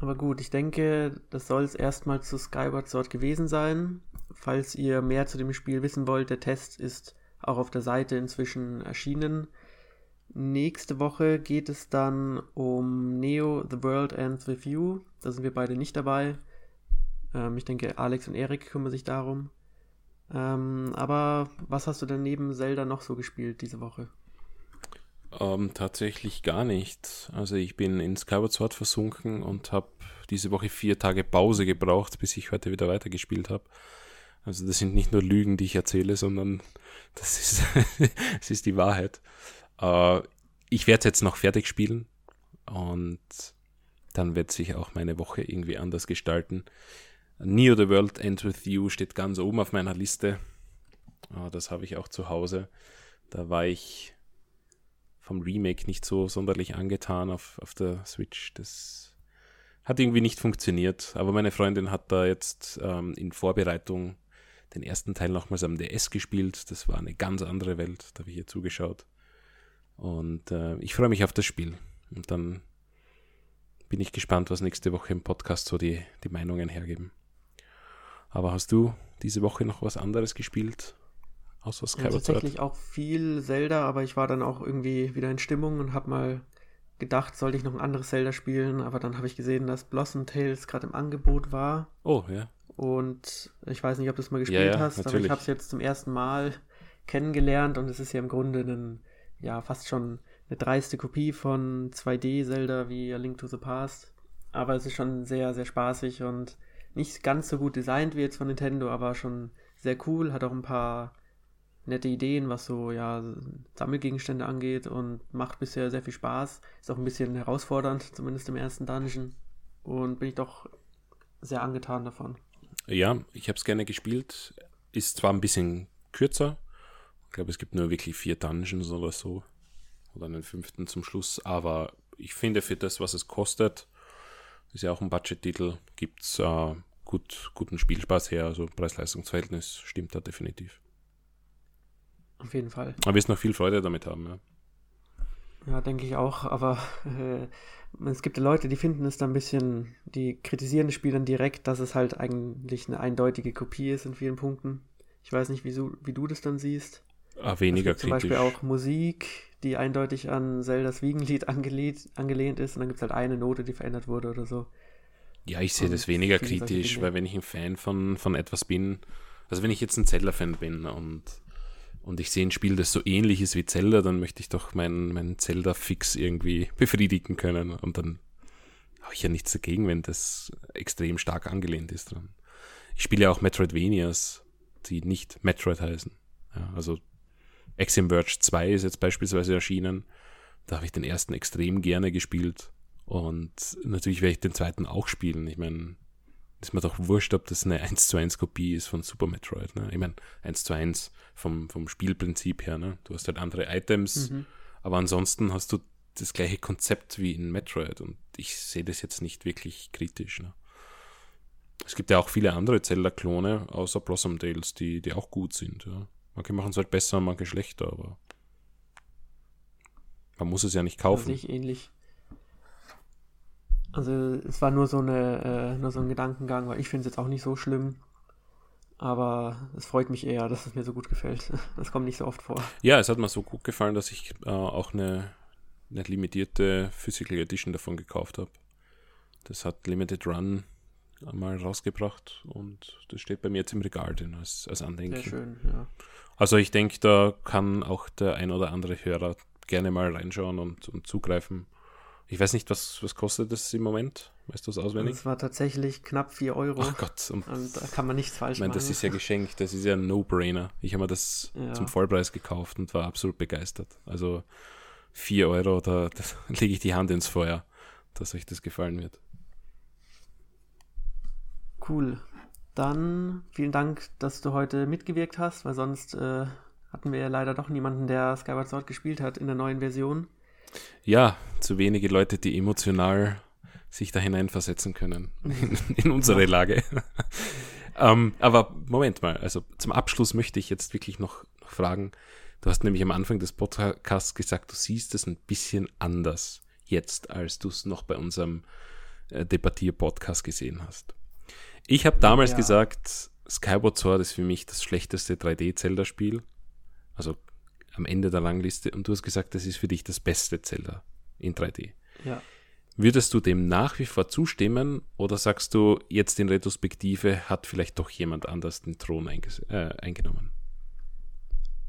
Aber gut, ich denke, das soll es erstmal zu Skyward Sword gewesen sein. Falls ihr mehr zu dem Spiel wissen wollt, der Test ist auch auf der Seite inzwischen erschienen. Nächste Woche geht es dann um Neo, The World Ends With You. Da sind wir beide nicht dabei. Ähm, ich denke, Alex und Erik kümmern sich darum. Ähm, aber was hast du denn neben Zelda noch so gespielt diese Woche? Ähm, tatsächlich gar nicht. Also ich bin in Skyward Sword versunken und habe diese Woche vier Tage Pause gebraucht, bis ich heute wieder weitergespielt habe. Also das sind nicht nur Lügen, die ich erzähle, sondern das ist, das ist die Wahrheit. Äh, ich werde jetzt noch fertig spielen und dann wird sich auch meine Woche irgendwie anders gestalten. Neo The World End With You steht ganz oben auf meiner Liste. Oh, das habe ich auch zu Hause. Da war ich vom Remake nicht so sonderlich angetan auf, auf der Switch. Das hat irgendwie nicht funktioniert. Aber meine Freundin hat da jetzt ähm, in Vorbereitung den ersten Teil nochmals am DS gespielt. Das war eine ganz andere Welt. Da habe ich ihr zugeschaut. Und äh, ich freue mich auf das Spiel. Und dann bin ich gespannt, was nächste Woche im Podcast so die, die Meinungen hergeben. Aber hast du diese Woche noch was anderes gespielt? Außer Skyward ja, tatsächlich auch viel Zelda, aber ich war dann auch irgendwie wieder in Stimmung und habe mal gedacht, sollte ich noch ein anderes Zelda spielen, aber dann habe ich gesehen, dass Blossom Tales gerade im Angebot war. Oh, ja. Und ich weiß nicht, ob du es mal gespielt ja, ja, hast, natürlich. aber ich habe es jetzt zum ersten Mal kennengelernt und es ist ja im Grunde ein, ja, fast schon eine dreiste Kopie von 2D-Zelda wie A Link to the Past. Aber es ist schon sehr, sehr spaßig und nicht ganz so gut designt wie jetzt von Nintendo, aber schon sehr cool, hat auch ein paar nette Ideen, was so ja Sammelgegenstände angeht und macht bisher sehr viel Spaß. Ist auch ein bisschen herausfordernd, zumindest im ersten Dungeon. Und bin ich doch sehr angetan davon. Ja, ich habe es gerne gespielt. Ist zwar ein bisschen kürzer. Ich glaube, es gibt nur wirklich vier Dungeons oder so. Oder einen fünften zum Schluss. Aber ich finde, für das, was es kostet, ist ja auch ein Budget-Titel, gibt es äh, gut, guten Spielspaß her. Also Preis-Leistungs-Verhältnis stimmt da definitiv. Auf jeden Fall. Aber wirst noch viel Freude damit haben, ja. Ja, denke ich auch, aber äh, es gibt Leute, die finden es dann ein bisschen, die kritisieren das Spiel dann direkt, dass es halt eigentlich eine eindeutige Kopie ist in vielen Punkten. Ich weiß nicht, wie, so, wie du das dann siehst. Ah, weniger Zum Beispiel auch Musik, die eindeutig an Zeldas Wiegenlied angelehnt, angelehnt ist und dann gibt es halt eine Note, die verändert wurde oder so. Ja, ich sehe das weniger kritisch, weil wenn ich ein Fan von, von etwas bin, also wenn ich jetzt ein Zelda-Fan bin und und ich sehe ein Spiel, das so ähnlich ist wie Zelda, dann möchte ich doch meinen mein Zelda-Fix irgendwie befriedigen können. Und dann habe ich ja nichts dagegen, wenn das extrem stark angelehnt ist dran. Ich spiele ja auch Metroidvanias, die nicht Metroid heißen. Ja, also Axiom Verge 2 ist jetzt beispielsweise erschienen. Da habe ich den ersten extrem gerne gespielt. Und natürlich werde ich den zweiten auch spielen. Ich meine, ist mir doch wurscht, ob das eine 1 zu 1 Kopie ist von Super Metroid. Ne? Ich meine, 1 zu 1 vom, vom Spielprinzip her. Ne? Du hast halt andere Items, mhm. aber ansonsten hast du das gleiche Konzept wie in Metroid und ich sehe das jetzt nicht wirklich kritisch. Ne? Es gibt ja auch viele andere Zelda-Klone außer Blossom Tales, die, die auch gut sind. Ja? Manche machen es halt besser, manche schlechter, aber man muss es ja nicht kaufen. Das ich ähnlich. Also es war nur so, eine, äh, nur so ein Gedankengang, weil ich finde es jetzt auch nicht so schlimm. Aber es freut mich eher, dass es mir so gut gefällt. Das kommt nicht so oft vor. Ja, es hat mir so gut gefallen, dass ich äh, auch eine, eine limitierte Physical Edition davon gekauft habe. Das hat Limited Run mal rausgebracht und das steht bei mir jetzt im Regal drin als, als Andenken. Sehr schön, ja. Also ich denke, da kann auch der ein oder andere Hörer gerne mal reinschauen und, und zugreifen. Ich weiß nicht, was, was kostet das im Moment? Weißt du es auswendig? Das war tatsächlich knapp 4 Euro. Ach Gott. Und, und da kann man nichts falsch machen. Ich meine, das ist ja geschenkt, das ist ja ein No-Brainer. Ich habe mir das ja. zum Vollpreis gekauft und war absolut begeistert. Also 4 Euro, da, da lege ich die Hand ins Feuer, dass euch das gefallen wird. Cool. Dann vielen Dank, dass du heute mitgewirkt hast, weil sonst äh, hatten wir ja leider doch niemanden, der Skyward Sword gespielt hat in der neuen Version. Ja, zu wenige Leute, die emotional sich da hineinversetzen können in, in unsere Lage. ähm, aber Moment mal, also zum Abschluss möchte ich jetzt wirklich noch, noch fragen. Du hast nämlich am Anfang des Podcasts gesagt, du siehst es ein bisschen anders jetzt, als du es noch bei unserem äh, Debattier-Podcast gesehen hast. Ich habe damals ja. gesagt, Skyward Sword ist für mich das schlechteste 3D-Zelda-Spiel. Also am Ende der Langliste und du hast gesagt, das ist für dich das beste Zelda in 3D. Ja. Würdest du dem nach wie vor zustimmen oder sagst du, jetzt in Retrospektive hat vielleicht doch jemand anders den Thron äh, eingenommen?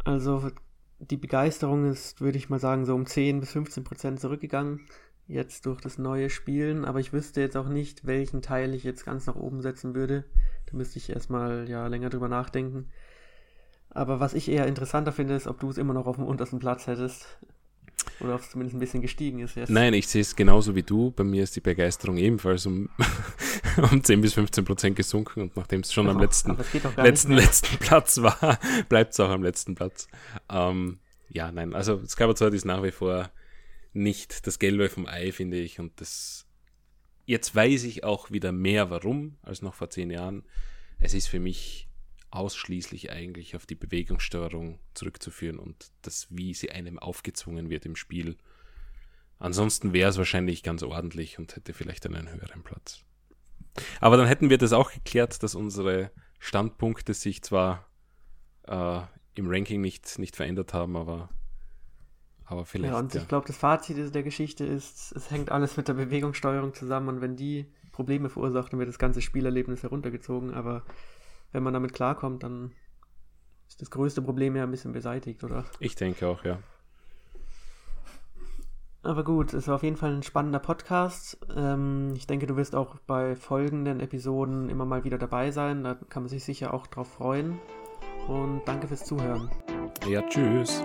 Also die Begeisterung ist, würde ich mal sagen, so um 10 bis 15 Prozent zurückgegangen, jetzt durch das neue Spielen, aber ich wüsste jetzt auch nicht, welchen Teil ich jetzt ganz nach oben setzen würde. Da müsste ich erstmal ja länger drüber nachdenken. Aber was ich eher interessanter finde, ist, ob du es immer noch auf dem untersten Platz hättest. Oder ob es zumindest ein bisschen gestiegen ist jetzt. Nein, ich sehe es genauso wie du. Bei mir ist die Begeisterung ebenfalls um um 10 bis 15 Prozent gesunken und nachdem es schon oh, am letzten, letzten, letzten Platz war, bleibt es auch am letzten Platz. Ähm, ja, nein, also Skyward ist nach wie vor nicht das Gelbe vom Ei, finde ich. Und das jetzt weiß ich auch wieder mehr warum als noch vor zehn Jahren. Es ist für mich ausschließlich eigentlich auf die Bewegungssteuerung zurückzuführen und das, wie sie einem aufgezwungen wird im Spiel. Ansonsten wäre es wahrscheinlich ganz ordentlich und hätte vielleicht einen höheren Platz. Aber dann hätten wir das auch geklärt, dass unsere Standpunkte sich zwar äh, im Ranking nicht, nicht verändert haben, aber, aber vielleicht. Ja, und ja. ich glaube, das Fazit der Geschichte ist, es hängt alles mit der Bewegungssteuerung zusammen und wenn die Probleme verursacht, dann wird das ganze Spielerlebnis heruntergezogen, aber wenn man damit klarkommt, dann ist das größte Problem ja ein bisschen beseitigt, oder? Ich denke auch, ja. Aber gut, es war auf jeden Fall ein spannender Podcast. Ähm, ich denke, du wirst auch bei folgenden Episoden immer mal wieder dabei sein. Da kann man sich sicher auch drauf freuen. Und danke fürs Zuhören. Ja, tschüss.